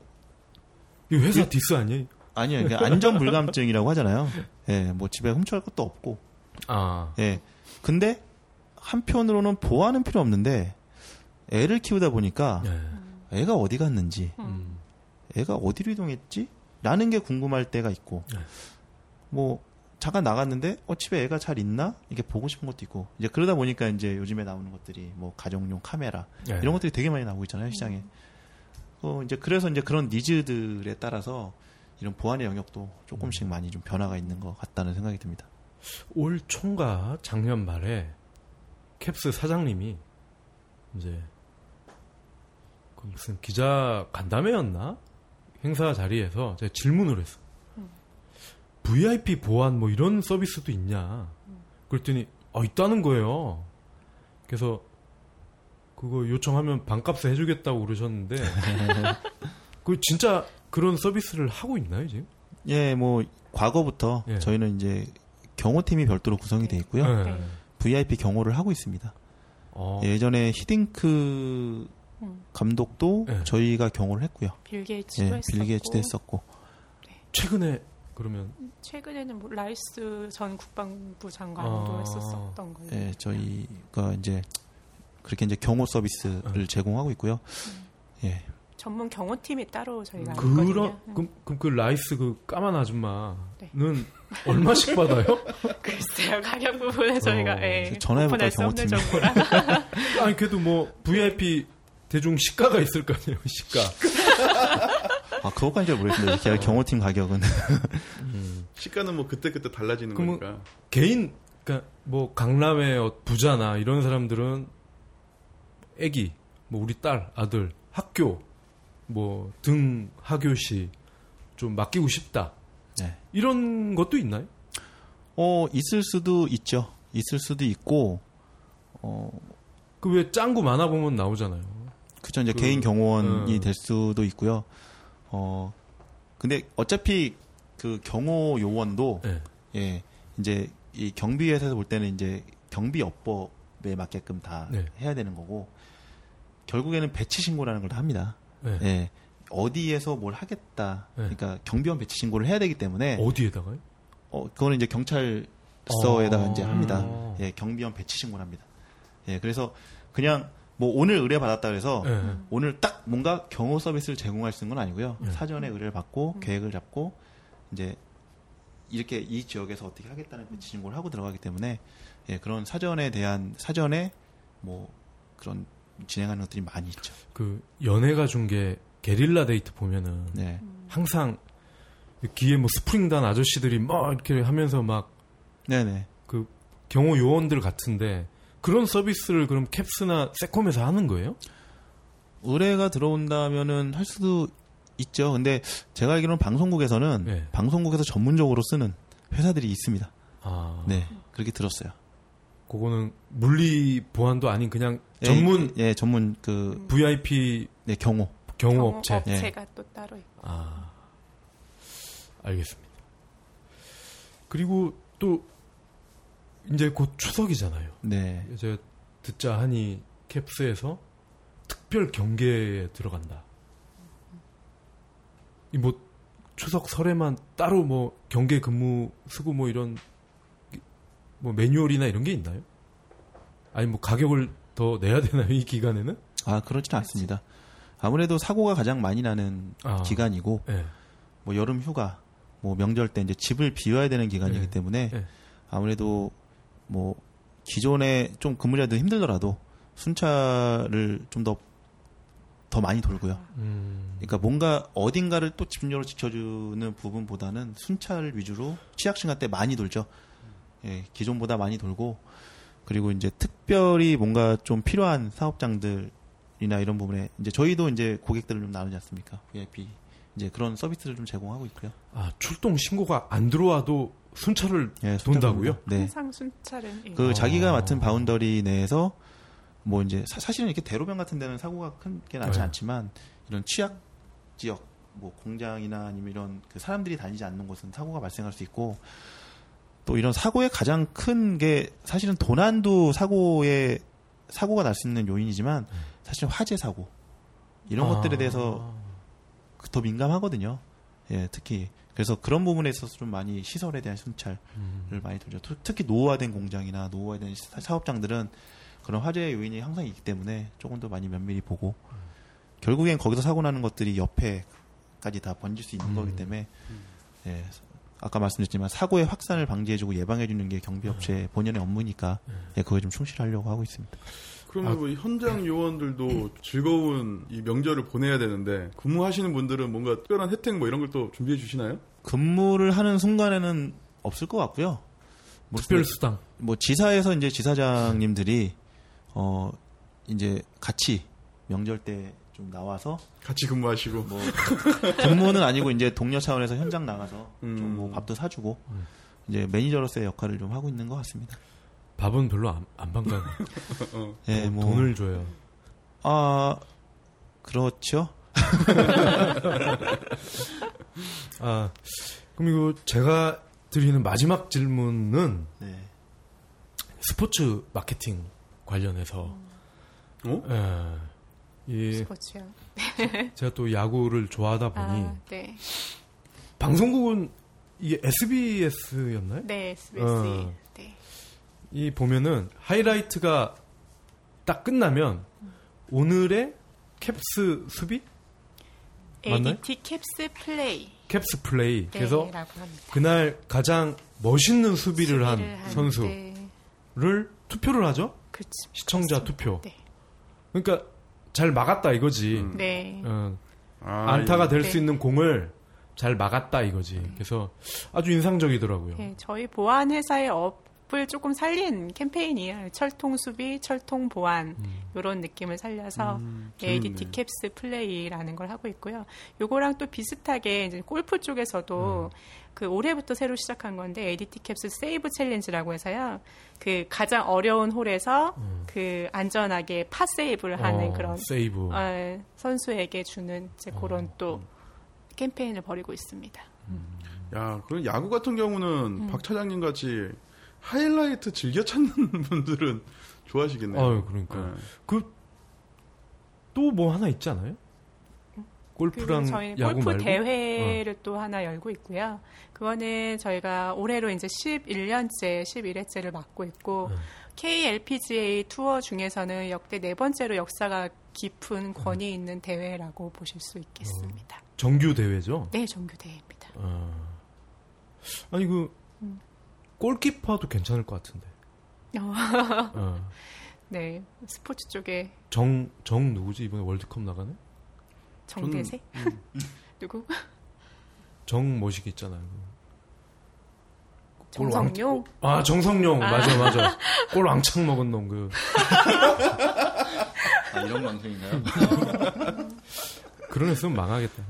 이 회사 디스 아니에요? 아니요, 그냥 안전 불감증이라고 하잖아요. 예, 뭐 집에 훔쳐갈 것도 없고. 아 예. 근데 한편으로는 보안은 필요 없는데 애를 키우다 보니까 네. 애가 어디 갔는지, 음. 애가 어디로 이동했지? 라는 게 궁금할 때가 있고. 네. 뭐 잠깐 나갔는데 어 집에 애가 잘 있나? 이게 보고 싶은 것도 있고. 이제 그러다 보니까 이제 요즘에 나오는 것들이 뭐 가정용 카메라 네. 이런 것들이 되게 많이 나오고 있잖아요, 시장에. 어, 이제 그래서 이제 그런 니즈들에 따라서 이런 보안의 영역도 조금씩 많이 좀 변화가 있는 것 같다는 생각이 듭니다. 올 총과 작년 말에 캡스 사장님이 이제 그 무슨 기자 간담회였나 행사 자리에서 제가 질문을 했어. VIP 보안 뭐 이런 서비스도 있냐? 그랬더니 어 있다는 거예요. 그래서 그거 요청하면 반값에 해주겠다고 그러셨는데 (laughs) 그 진짜 그런 서비스를 하고 있나요 지금? 예, 뭐 과거부터 예. 저희는 이제 경호팀이 별도로 구성이 돼 있고요. 네. VIP 경호를 하고 있습니다. 어, 예전에 히딩크 음. 감독도 예. 저희가 경호를 했고요. 빌 게이츠도 예, 했었고 빌 게이츠도 했었고. 최근에 그러면 최근에는 뭐 라이스 전 국방부 장관도 아. 했었었던 걸로. 예, 저희가 이제 그렇게 이제 경호 서비스를 제공하고 있고요. 예, 전문 경호팀이 따로 저희가 그런 있거든요. 음. 그럼, 그럼 그 라이스 그 까만 아줌마는 네. (laughs) 얼마씩 받아요? (laughs) 글쎄요 가격 부분은 저희가 어, 예, 경호팀에? 정보라. (laughs) 아니 그래도 뭐 VIP 대중 시가가 있을 거 아니에요 시가. 아 그것까지 잘 모르겠습니다. 이렇게 경호팀 가격은 시가는 뭐 그때 그때 달라지는 그러면- 거니까. 개인 그러니까 뭐 강남의 어- 부자나 이런 사람들은 애기 뭐 우리 딸 아들 학교 뭐 등 하교시 좀 맡기고 싶다 네. 이런 것도 있나요? 어 있을 수도 있죠. 있을 수도 있고 어 그 왜 짱구 만화 보면 나오잖아요. 그쵸 이제 그, 개인 경호원이 음. 될 수도 있고요. 어 근데 어차피 그 경호 요원도 네. 예 이제 이 경비회사에서 볼 때는 이제 경비업법에 맞게끔 다 네. 해야 되는 거고 결국에는 배치 신고라는 걸 다 합니다. 네. 예 어디에서 뭘 하겠다. 네. 그러니까 경비원 배치 신고를 해야 되기 때문에 어디에다가요? 어 그거는 이제 경찰서에다가 어. 이제 합니다. 음. 예 경비원 배치 신고를 합니다. 예 그래서 그냥 뭐 오늘 의뢰 받았다 그래서 네. 오늘 딱 뭔가 경호 서비스를 제공할 수 있는 건 아니고요. 네. 사전에 의뢰를 받고 계획을 잡고 이제 이렇게 이 지역에서 어떻게 하겠다는 배치 신고를 하고 들어가기 때문에 예, 그런 사전에 대한 사전에 뭐 그런 진행하는 것들이 많이 있죠. 그 연예가 준 게 게릴라 데이트 보면은 네. 항상 뒤에 뭐 스프링단 아저씨들이 막 이렇게 하면서 막 네네. 그 경호 요원들 같은데 그런 서비스를 그럼 캡스나 세콤에서 하는 거예요? 의뢰가 들어온다면은 할 수도 있죠. 근데 제가 알기로는 방송국에서는 네. 방송국에서 전문적으로 쓰는 회사들이 있습니다. 아, 네. 그렇게 들었어요. 그거는 물리 보안도 아닌 그냥 예, 전문 예, 전문 그 VIP 네, 경호. 경호 업체. 업체가 또 따로 있고. 아, 알겠습니다. 그리고 또 이제 곧 추석이잖아요. 네. 제가 듣자 하니 캡스에서 특별 경계에 들어간다. 이 뭐 추석 설에만 따로 뭐 경계 근무 쓰고 뭐 이런 뭐 매뉴얼이나 이런 게 있나요? 아니 뭐 가격을 더 내야 되나요 이 기간에는? 아, 그렇지는 않습니다. 아무래도 사고가 가장 많이 나는 아. 기간이고 네. 뭐 여름 휴가, 뭐 명절 때 이제 집을 비워야 되는 기간이기 네. 때문에 네. 아무래도 뭐 기존에 좀 근무자들 힘들더라도 순찰을 좀더더 많이 돌고요. 음, 그러니까 뭔가 어딘가를 또 집중적으로 지켜주는 부분보다는 순찰 위주로 취약 시간 때 많이 돌죠. 예, 기존보다 많이 돌고 그리고 이제 특별히 뭔가 좀 필요한 사업장들이나 이런 부분에 이제 저희도 이제 고객들을 좀 나누지 않습니까? VIP 이제 그런 서비스를 좀 제공하고 있고요. 아 출동 신고가 안 들어와도 순찰을 예, 돈다고요? 네. 항상 순찰은 예. 그 어. 자기가 맡은 boundary 내에서 뭐 이제 사, 실은 이렇게 대로변 같은 데는 사고가 큰 게 나지 네. 않지만 이런 취약 지역 뭐 공장이나 아니면 이런 그 사람들이 다니지 않는 곳은 사고가 발생할 수 있고 또 이런 사고의 가장 큰 게 사실은 도난도 사고에 사고가 날 수 있는 요인이지만 사실 화재 사고 이런 아. 것들에 대해서 더 민감하거든요. 예, 특히 그래서 그런 부분에 있어서 좀 많이 시설에 대한 순찰을 음. 많이 돌죠. 특- 특히 노후화된 공장이나 노후화된 사- 사업장들은 그런 화재의 요인이 항상 있기 때문에 조금 더 많이 면밀히 보고 결국엔 거기서 사고 나는 것들이 옆에까지 다 번질 수 있는 음. 거기 때문에 예, 아까 말씀드렸지만 사고의 확산을 방지해주고 예방해주는 게 경비업체 본연의 업무니까 예, 그거에 좀 충실하려고 하고 있습니다. 그러면 아. 뭐 현장 요원들도 즐거운 이 명절을 보내야 되는데 근무하시는 분들은 뭔가 특별한 혜택 뭐 이런 걸 또 준비해 주시나요? 근무를 하는 순간에는 없을 것 같고요. 뭐, 특별 수당. 뭐 지사에서 이제 지사장님들이 어 이제 같이 명절 때 좀 나와서 같이 근무하시고 뭐 근무는 아니고 이제 동료 차원에서 현장 나가서 음. 좀뭐 밥도 사주고 이제 매니저로서의 역할을 좀 하고 있는 것 같습니다. 밥은 별로 안, 안 반가워요. (laughs) 예, 뭐 돈을 줘요. 아 그렇죠. (laughs) 아, 그럼 이거 제가 드리는 마지막 질문은 네. 스포츠 마케팅 관련해서. 어? 예. 이 스포츠요. (laughs) 제가 또 야구를 좋아하다 보니 아, 네. 방송국은 이게 SBS였나요? 네, SBS. 어. 네. 이 보면은 하이라이트가 딱 끝나면 오늘의 캡스 수비, 맞나요? ADT 캡스 플레이. 캡스 플레이. 그래서 네, 합니다. 그날 가장 멋있는 수비를, 한 수비를 선수를 네. 투표를 하죠. 그치. 시청자 투표. 네. 그러니까 잘 막았다 이거지. 음. 네. 어, 아, 안타가 예. 될수 네. 있는 공을 잘 막았다 이거지. 그래서 아주 인상적이더라고요. 네, 저희 보안 회사의 업을 조금 살린 캠페인이에요. 철통 수비, 철통 보안 이런 느낌을 살려서 음, ADT 재밌네. 캡스 플레이라는 걸 하고 있고요. 요거랑 또 비슷하게 이제 골프 쪽에서도 그 올해부터 새로 시작한 건데 ADT 캡스 세이브 챌린지라고 해서요. 그 가장 어려운 홀에서 그 안전하게 파 세이브를 하는 어, 그런 세이브. 어, 선수에게 주는 이제 그런 어, 또 캠페인을 벌이고 있습니다. 야, 그럼 야구 같은 경우는 음. 박 차장님 같이 하이라이트 즐겨 찾는 (laughs) 분들은 좋아하시겠네요. 아유, 그러니까. 네. 그또 뭐 하나 있지 않아요? 골프랑 저희 야구 골프 말고 어. 대회를 또 하나 열고 있고요. 그거는 저희가 올해로 이제 11년째, 11회째를 맡고 있고 네. KLPGA 투어 중에서는 역대 네 번째로 역사가 깊은 권위 있는 대회라고 보실 수 있겠습니다. 정규 대회죠. 네, 정규 대회입니다. 어. 아니 그 음. 골키퍼도 괜찮을 것 같은데. 어, 어. (laughs) 네, 스포츠 쪽에 정, 정 누구지 이번에 월드컵 나가는? 정대세 (laughs) 누구? 정 뭐식 있잖아요. 골 정성용. 아 정성용 맞아 맞아. 골 왕창 먹은 놈 그. 아, 이런 방송인가요? 그런 애쓰면 망하겠다.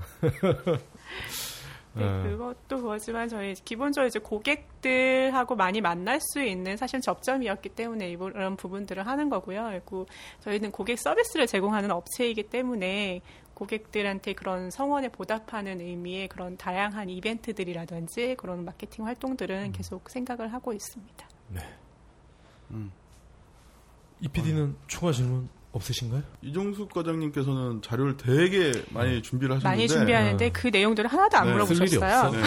네, 어. 그것도 그렇지만 저희 기본적으로 이제 고객들하고 많이 만날 수 있는 사실 접점이었기 때문에 이런 부분들을 하는 거고요. 그리고 저희는 고객 서비스를 제공하는 업체이기 때문에 고객들한테 그런 성원에 보답하는 의미의 그런 다양한 이벤트들이라든지 그런 마케팅 활동들은 계속 생각을 하고 있습니다. 이 PD는 추가 질문 없으신가요? 이종숙 과장님께서는 자료를 되게 많이 준비를 하셨는데 많이 준비하는데 어. 그 내용들을 하나도 안 네, 물어보셨어요. 네.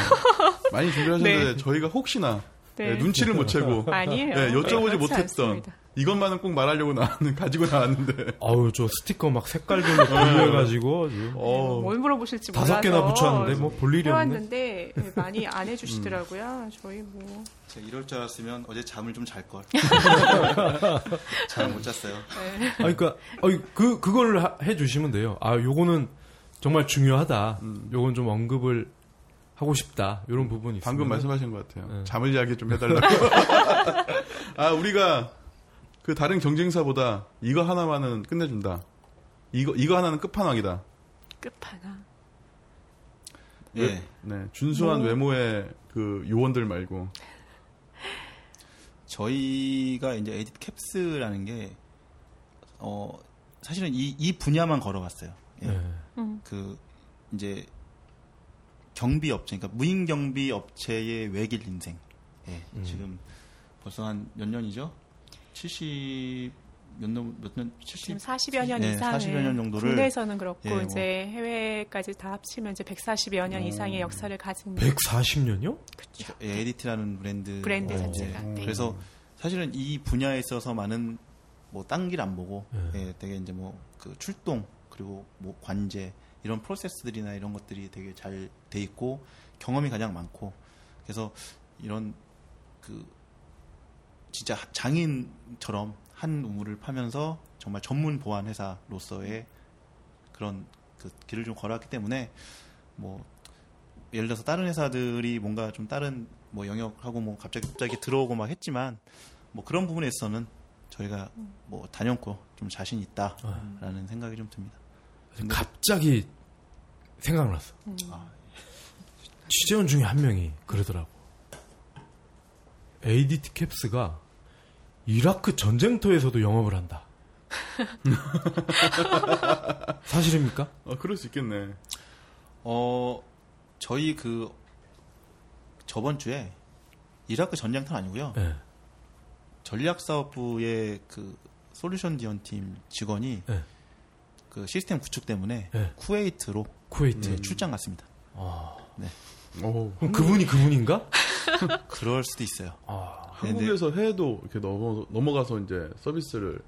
많이 준비하셨는데 네. 저희가 혹시나 네. 네, 눈치를 못 채고 (laughs) 아니에요. 네, 여쭤보지 못했던 않습니다. 이것만은 꼭 말하려고 나왔는 (laughs) 가지고 나왔는데 아우 저 스티커 막 색깔별로 분류해가지고 아주 어, 뭘 물어보실지 몰라서 다섯 개나 붙였는데 뭐 볼 일이 없네. 해왔는데 많이 안 해주시더라고요. 저희 뭐 제가 이럴 줄 알았으면 어제 잠을 좀 잘 걸. (laughs) 잘 못 잤어요. 아 그러니까 아니, 그 그걸 하- 해주시면 돼요. 아 요거는 정말 중요하다. 요건 좀 언급을 하고 싶다. 이런 부분이 있어요. 방금 말씀하신 것 같아요. 네. 잠을 자게 좀 해달라고. (laughs) 아 우리가 그 다른 경쟁사보다 이거 하나만은 끝내준다. 이거 이거 하나는 끝판왕이다. 끝판왕. 예. 네, 준수한 뭐. 외모의 그 요원들 말고 저희가 이제 ADT 캡스라는 게, 어, 사실은 이, 이 분야만 걸어왔어요. 예. 네. 음. 그, 이제, 경비 업체, 그러니까 무인 경비 업체의 외길 인생. 예. 음. 지금 벌써 한 몇 년이죠? 70, 몇 년, 몇 년, 70? 지금 40여 년 네, 이상을 40여 년 정도를 국내에서는 그렇고 예, 뭐. 이제 해외까지 다 합치면 이제 140여 년 음. 이상의 역사를 가진 140년요? 그쵸. 예, ADT라는 브랜드. 브랜드 어, 자체가. 예. 네. 그래서 사실은 이 분야에 있어서 많은 뭐 딴 길 안 보고 네. 예, 되게 이제 뭐 그 출동 그리고 뭐 관제 이런 프로세스들이나 이런 것들이 되게 잘 돼 있고 경험이 가장 많고 그래서 이런 그 진짜 장인처럼 한 우물을 파면서 정말 전문 보안 회사로서의 그런 그 길을 좀 걸어왔기 때문에 뭐 예를 들어서 다른 회사들이 뭔가 좀 다른 뭐 영역하고 뭐 갑자기 갑자기 들어오고 막 했지만 뭐 그런 부분에 있어서는 저희가 뭐 단연코 좀 자신 있다라는 생각이 좀 듭니다. 갑자기 생각났어. 아, 취재원 중에 한 명이 그러더라고. ADT 캡스가 이라크 전쟁터에서도 영업을 한다. (laughs) 사실입니까? 어, 그럴 수 있겠네. 어, 저희 그 저번 주에 이라크 전쟁터는 아니고요. 네. 전략사업부의 그 솔루션 디언 팀 직원이 네. 그 시스템 구축 때문에 네. 쿠웨이트로 쿠웨이트. 네, 출장 갔습니다. 아, 오, 그럼 그분이 그분인가? (laughs) (laughs) 그럴 수도 있어요. 아, 한국에서 해외도 이렇게 넘어, 넘어가서 이제 서비스를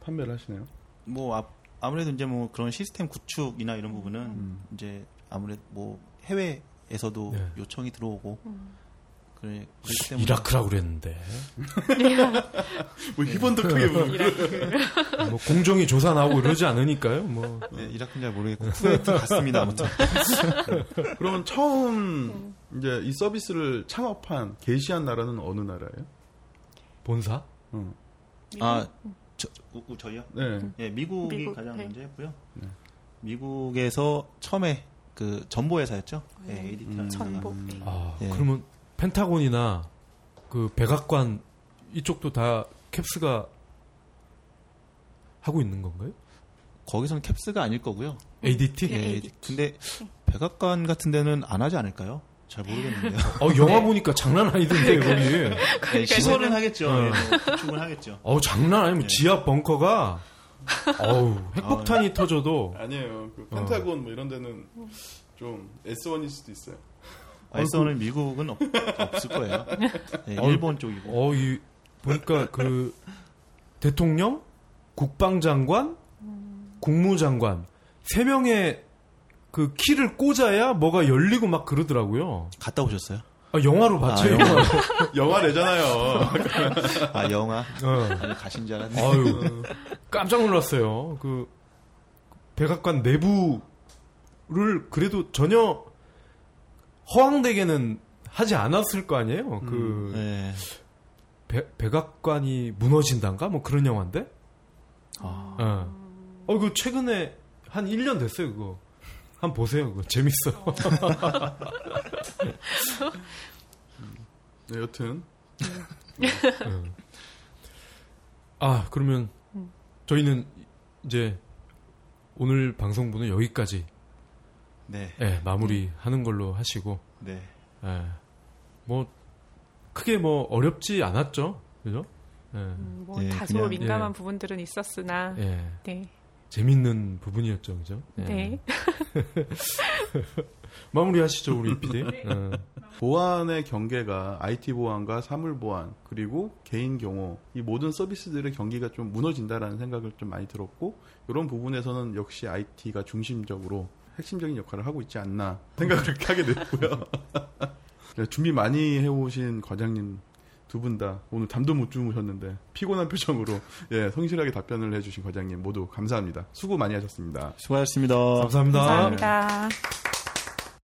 판매를 하시네요. 뭐 아, 아무래도 이제 뭐 그런 시스템 구축이나 이런 부분은 음. 이제 아무래도 뭐 해외에서도 네. 요청이 들어오고 그래 그렇기 때문에 이라크라고 그랬는데. (laughs) 뭐 희번도 크게. 뭐 공정이 조사 나오고 이러지 않으니까요. 뭐. 네, 이라크인 잘 모르겠고 쿠웨이트 갔습니다 아무튼 (laughs) 그러면 처음 이제 이 서비스를 창업한 게시한 나라는 어느 나라예요? 본사? 어. 아 저, 우- 우- 저희요? 네. 예, 미국이 미국, 가장 네. 먼저였고요. 네. 미국에서 처음에 그 전보 회사였죠. 예, 네. ADT라는 음. 전복. 아, 예. 그러면 펜타곤이나 그 백악관 이쪽도 다 캡스가 하고 있는 건가요? 거기서는 캡스가 아닐 거고요. ADT? 네. 예, ADT. 근데 백악관 같은 데는 안 하지 않을까요? 잘 모르겠는데요. 어, 영화 보니까 장난 아니던데, 거기. 예, 시설은 하겠죠. 어. 예, 뭐 구축은 하겠죠. 어우, 장난 아니면 네. 지하 벙커가, 어우, 핵폭탄이 터져도, 아니에요. 그 어. 펜타곤 뭐 이런 데는 좀 S1일 수도 있어요. 알선은 미국은 없, 없을 거예요. 예, 어, 일본 쪽이고. 어, 이, 보니까 그, 대통령, 국방장관, 국무장관, 세 명의 그 키를 꽂아야 뭐가 열리고 막 그러더라고요. 갔다 오셨어요? 아, 영화로 봤죠, 아, 영화. (laughs) 영화 내잖아요. 아 영화? 어. 아니 가신 줄 알았네. 아유, 깜짝 놀랐어요. 그, 백악관 내부를 그래도 전혀 허황되게는 하지 않았을 거 아니에요? 그, 예. 백- 백악관이 무너진단가? 뭐 그런 영화인데? 아, 어. 어, 그 최근에 한 1년 됐어요, 그거. 한번 보세요, 그거. 재밌어. (laughs) 네, 여튼 어. 아, 그러면 저희는 이제 오늘 방송분은 여기까지 네, 예, 마무리하는 걸로 하시고 네. 예. 뭐 크게 뭐 어렵지 않았죠, 그죠? 예, 음, 뭐 예, 다소 그냥, 민감한 예. 부분들은 있었으나 예. 네. 재밌는 부분이었죠, 그죠? 예. 네. (laughs) 마무리하시죠, 우리 PD. 예. 보안의 경계가 IT 보안과 사물 보안 그리고 개인 경호 이 모든 서비스들의 경기가 좀 무너진다라는 생각을 좀 많이 들었고 이런 부분에서는 역시 IT가 중심적으로 핵심적인 역할을 하고 있지 않나 생각을 (laughs) 하게 됐고요. 네, (laughs) 준비 많이 해오신 과장님 두 분 다 오늘 잠도 못 주무셨는데 피곤한 표정으로 (laughs) 예, 성실하게 답변을 해주신 과장님 모두 감사합니다. 수고 많이 하셨습니다. 수고하셨습니다. 감사합니다. 감사합니다.